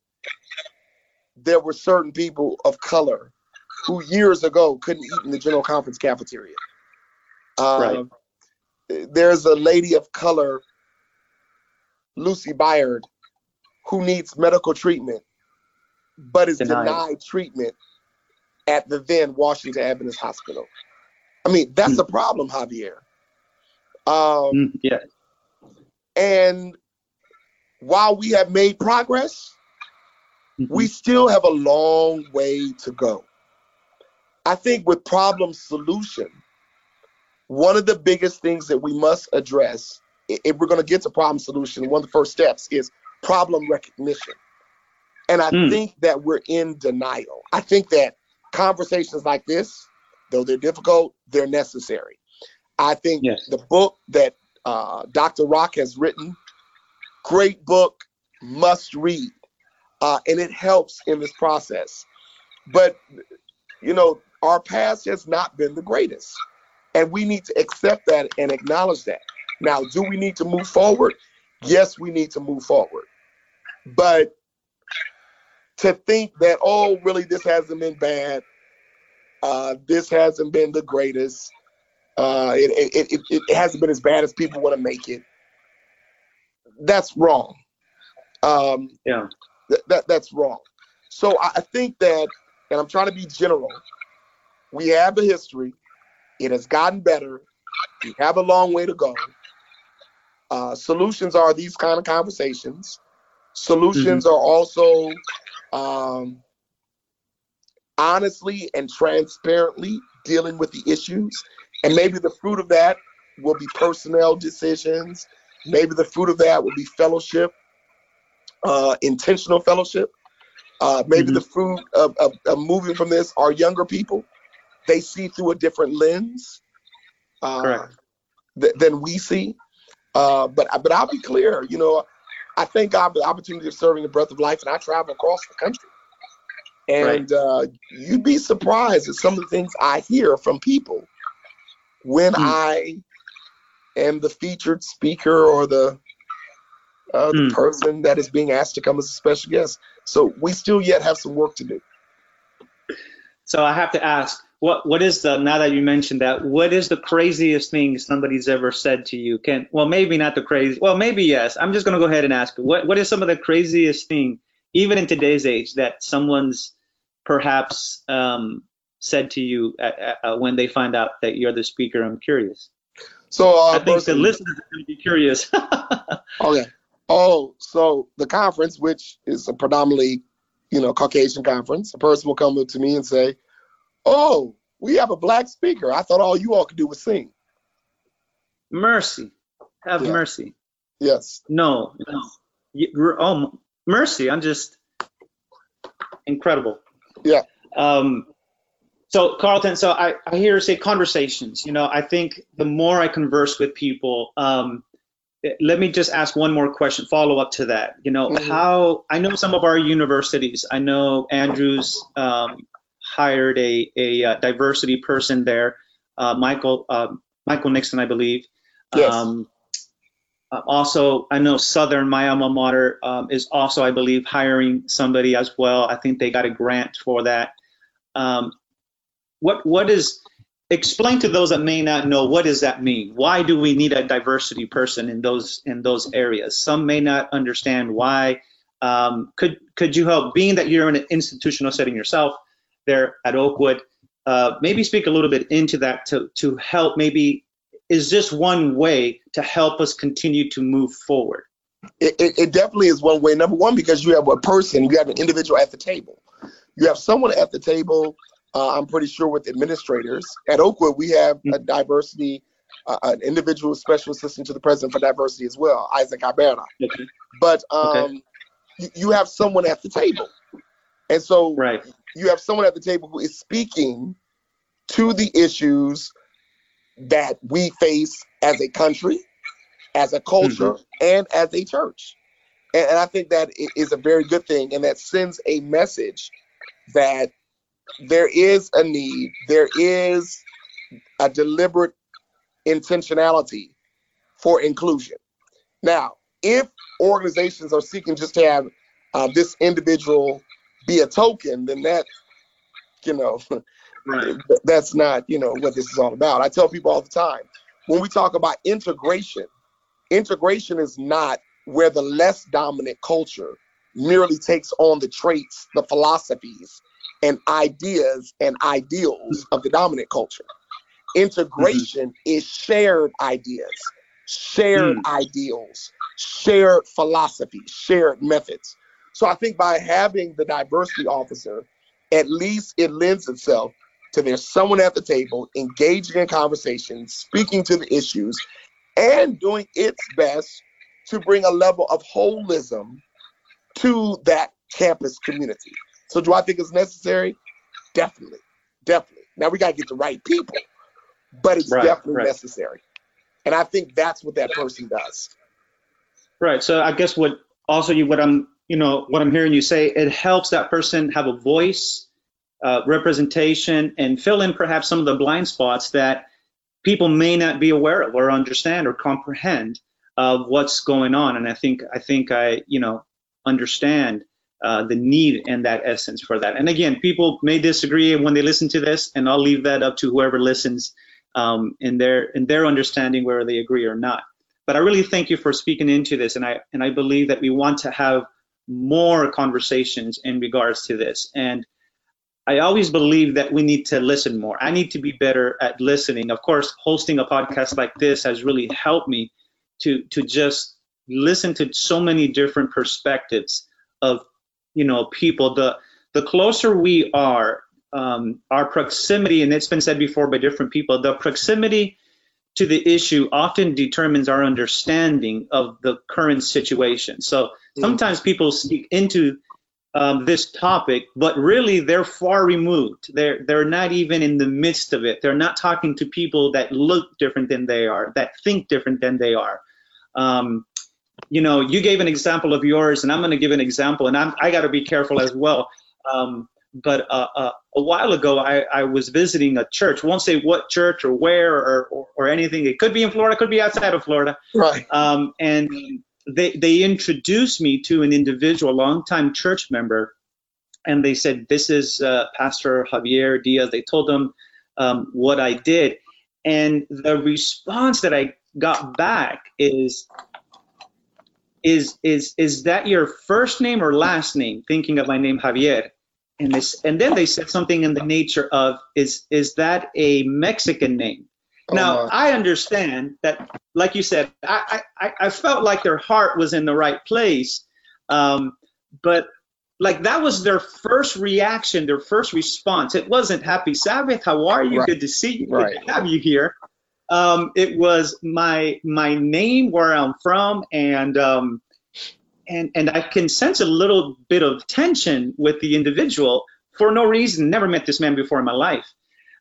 there were certain people of color who years ago couldn't eat in the general conference cafeteria. Um, right. There's a lady of color Lucy Byard, who needs medical treatment, but is denied, denied treatment at the then Washington Adventist Hospital. I mean, that's mm. a problem, Javier. Um, mm, yeah. And while we have made progress. We still have a long way to go. I think with problem solution, one of the biggest things that we must address if we're going to get to problem solution, one of the first steps is problem recognition. And I mm. think that we're in denial. I think that conversations like this, though they're difficult, they're necessary. I think yes. the book that uh, Dr. Rock has written, great book, must read, uh, and it helps in this process. But, you know, our past has not been the greatest. And we need to accept that and acknowledge that. Now, do we need to move forward? Yes, we need to move forward. But to think that, oh, really, this hasn't been bad, uh, this hasn't been the greatest, uh, it, it, it, it, hasn't been as bad as people want to make it, that's wrong. Um, yeah. Th- that, that's wrong. So I think that, and I'm trying to be general, we have the history, it has gotten better, we have a long way to go. Uh, solutions are these kind of conversations. Solutions mm-hmm. are also um, honestly and transparently dealing with the issues. And maybe the fruit of that will be personnel decisions. Maybe the fruit of that will be fellowship, uh, intentional fellowship. Uh, maybe mm-hmm. the fruit of, of, of, moving from this are younger people. They see through a different lens uh, th- than we see. Uh, but but I'll be clear, you know, I thank God for the opportunity of serving the breath of life, and I travel across the country. And right. uh, you'd be surprised at some of the things I hear from people when mm. I am the featured speaker or the uh, the mm. person that is being asked to come as a special guest. So we still yet have some work to do. So I have to ask, what what is the now that you mentioned that what is the craziest thing somebody's ever said to you can well maybe not the crazy well maybe yes i'm just going to go ahead and ask what what is some of the craziest thing even in today's age that someone's perhaps um, said to you at, uh, when they find out that you're the speaker? I'm curious. So uh, I think the listeners are going to be curious. okay. Oh, so the conference, which is a predominantly, you know, Caucasian conference, a person will come up to me and say, "Oh, we have a black speaker. I thought all you all could do was sing." Mercy, have Yeah. mercy. Yes. No, no. You, oh, mercy. I'm just incredible. Yeah. Um, so Carlton, so I, I hear you say conversations. You know, I think the more I converse with people, um, let me just ask one more question, follow up to that. You know, Mhm. how I know some of our universities. I know Andrews um, hired a a uh, diversity person there, uh, Michael um Michael Nixon, I believe. Yes. Um, uh, also, I know Southern, my alma mater, um, is also, I believe, hiring somebody as well. I think they got a grant for that. Um, what what is explain to those that may not know what does that mean? Why do we need a diversity person in those in those areas? Some may not understand why. Um, could could you help? Being that you're in an institutional setting yourself there at Oakwood, uh, maybe speak a little bit into that to to help maybe is this one way to help us continue to move forward? It, it, it definitely is one way. Number one, because you have a person, you have an individual at the table. You have someone at the table. Uh, I'm pretty sure with administrators at Oakwood, we have a diversity, uh, an individual special assistant to the president for diversity as well, Isaac Iberna. Okay. But um, Okay. you, you have someone at the table, and so Right. you have someone at the table who is speaking to the issues that we face as a country, as a culture, and as a church. And, and I think that is a very good thing, and that sends a message that there is a need, there is a deliberate intentionality for inclusion. Now, if organizations are seeking just to have uh, this individual be a token, then that, you know, Right. that's not you know what this is all about i tell people all the time when we talk about integration integration is not where the less dominant culture merely takes on the traits the philosophies and ideas and ideals of the dominant culture. Integration mm-hmm. is shared ideas shared mm. ideals shared philosophies shared methods. So i think by having the diversity officer at least it lends itself to there's someone at the table engaging in conversation, speaking to the issues, and doing its best to bring a level of holism to that campus community. So, do I think it's necessary? Definitely, definitely. Now we got to get the right people, but it's Right, definitely right. necessary. And I think that's what that person does. Right. So I guess what also you what I'm you know what I'm hearing you say it helps that person have a voice, uh, representation, and fill in perhaps some of the blind spots that people may not be aware of or understand or comprehend of what's going on. And I think I think I you know understand uh, the need and that essence for that. And again, people may disagree when they listen to this, and I'll leave that up to whoever listens um, in their in their understanding whether they agree or not. But I really thank you for speaking into this, and I and I believe that we want to have more conversations in regards to this. And I always believe that we need to listen more. I need to be better at listening. Of course, hosting a podcast like this has really helped me to to just listen to so many different perspectives of you know people. The the closer we are, um, our proximity, and it's been said before by different people, the proximity to the issue often determines our understanding of the current situation. So sometimes people speak into um, this topic, but really they're far removed. They're they're not even in the midst of it. They're not talking to people that look different than they are, that think different than they are. Um, you know, you gave an example of yours, and I'm going to give an example, and I'm, I got to be careful as well. Um, but uh, uh, a while ago, I, I was visiting a church. Won't say what church or where or, or, or anything. It could be in Florida, could be outside of Florida. Right. Um, and they they introduced me to an individual, a longtime church member, and they said, "This is uh, Pastor Javier Diaz." They told them um, what I did, and the response that I got back is, "Is is is that your first name or last name?" Thinking of my name Javier, and this, and then they said something in the nature of, "Is is that a Mexican name?" Now Uh, I understand that, like you said, I, I I felt like their heart was in the right place, um, but like that was their first reaction, their first response. It wasn't "Happy Sabbath, how are you? Right. Good to see you. Right. Good to have you here." Um, it was my my name, where I'm from, and um, and and I can sense a little bit of tension with the individual for no reason. Never met this man before in my life.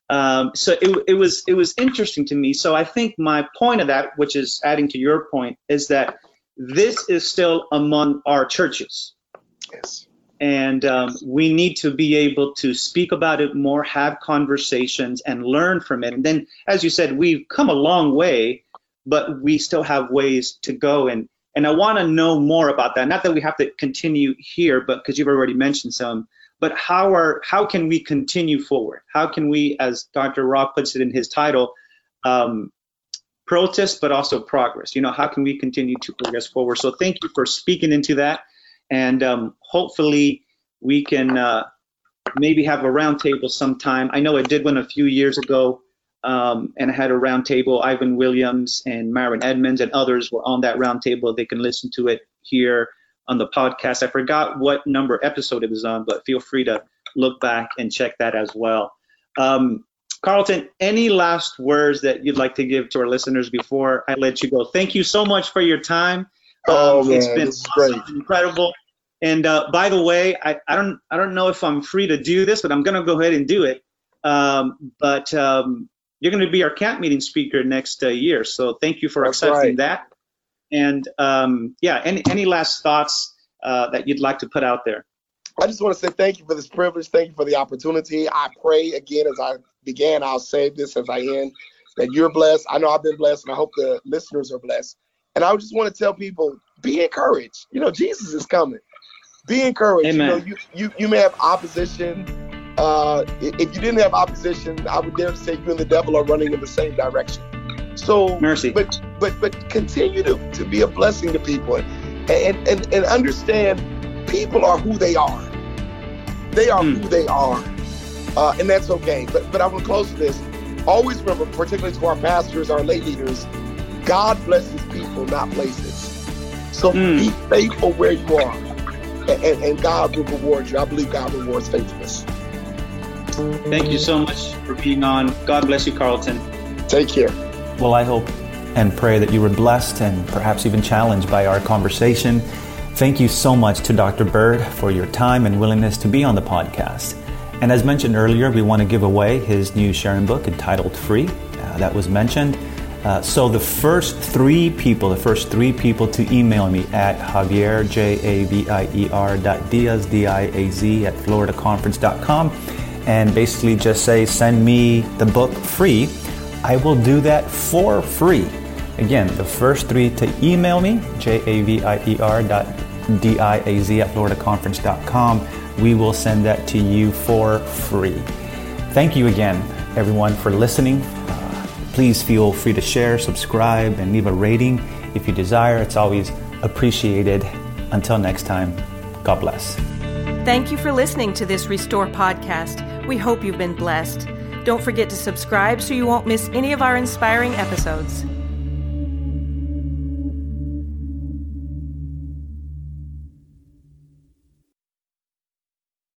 Um, so it, it was it was interesting to me. So I think my point of that, which is adding to your point, is that this is still among our churches, yes. And um, we need to be able to speak about it more, have conversations, and learn from it. And then, as you said, we've come a long way, but we still have ways to go. And and I want to know more about that. Not that we have to continue here, but because you've already mentioned some. But how are how can we continue forward? How can we, as Dr. Rock puts it in his title, um, protest but also progress? You know, how can we continue to progress forward? So thank you for speaking into that, and um, hopefully we can uh, maybe have a roundtable sometime. I know I did one a few years ago, um, and I had a roundtable. Ivan Williams and Myron Edmonds and others were on that roundtable. They can listen to it here on the podcast. I forgot what number episode it was on, but feel free to look back and check that as well. Um, Carlton, any last words that you'd like to give to our listeners before I let you go? Thank you so much for your time. Oh, Um, it's man, been this is awesome, incredible. And uh, by the way, I, I don't I don't know if I'm free to do this, but I'm gonna go ahead and do it. Um, but um, you're going to be our camp meeting speaker next uh, year, so thank you for That's accepting right. that. And um, yeah, any any last thoughts uh, that you'd like to put out there? I just want to say thank you for this privilege. Thank you for the opportunity. I pray again as I began, I'll say this as I end, that you're blessed. I know I've been blessed, and I hope the listeners are blessed. And I just want to tell people, be encouraged. You know, Jesus is coming. Be encouraged. You know, you, you you may have opposition. Uh, if you didn't have opposition, I would dare say you and the devil are running in the same direction. So Mercy. but but but continue to, to be a blessing to people and, and and and understand people are who they are they are Hmm. who they are uh, and that's okay but but i want to close with this always remember particularly to our pastors our lay leaders god blesses people not places so Hmm. be faithful where you are and, and, and god will reward you i believe god rewards faithfulness Thank you so much for being on. God bless you, Carlton. take care Well, I hope and pray that you were blessed and perhaps even challenged by our conversation. Thank you so much to Dr. Byrd for your time and willingness to be on the podcast. And as mentioned earlier, we want to give away his new sharing book entitled Free. Uh, that was mentioned. Uh, so the first three people, the first three people to email me at Javier, J-A-V-I-E-R dot Diaz, D-I-A-Z at floridaconference.com and basically just say, send me the book free. I will do that for free. Again, the first three to email me, J-A-V-I-E-R dot D-I-A-Z at floridaconference.com. We will send that to you for free. Thank you again, everyone, for listening. Please feel free to share, subscribe, and leave a rating if you desire. It's always appreciated. Until next time, God bless. Thank you for listening to this Restore podcast. We hope you've been blessed. Don't forget to subscribe so you won't miss any of our inspiring episodes.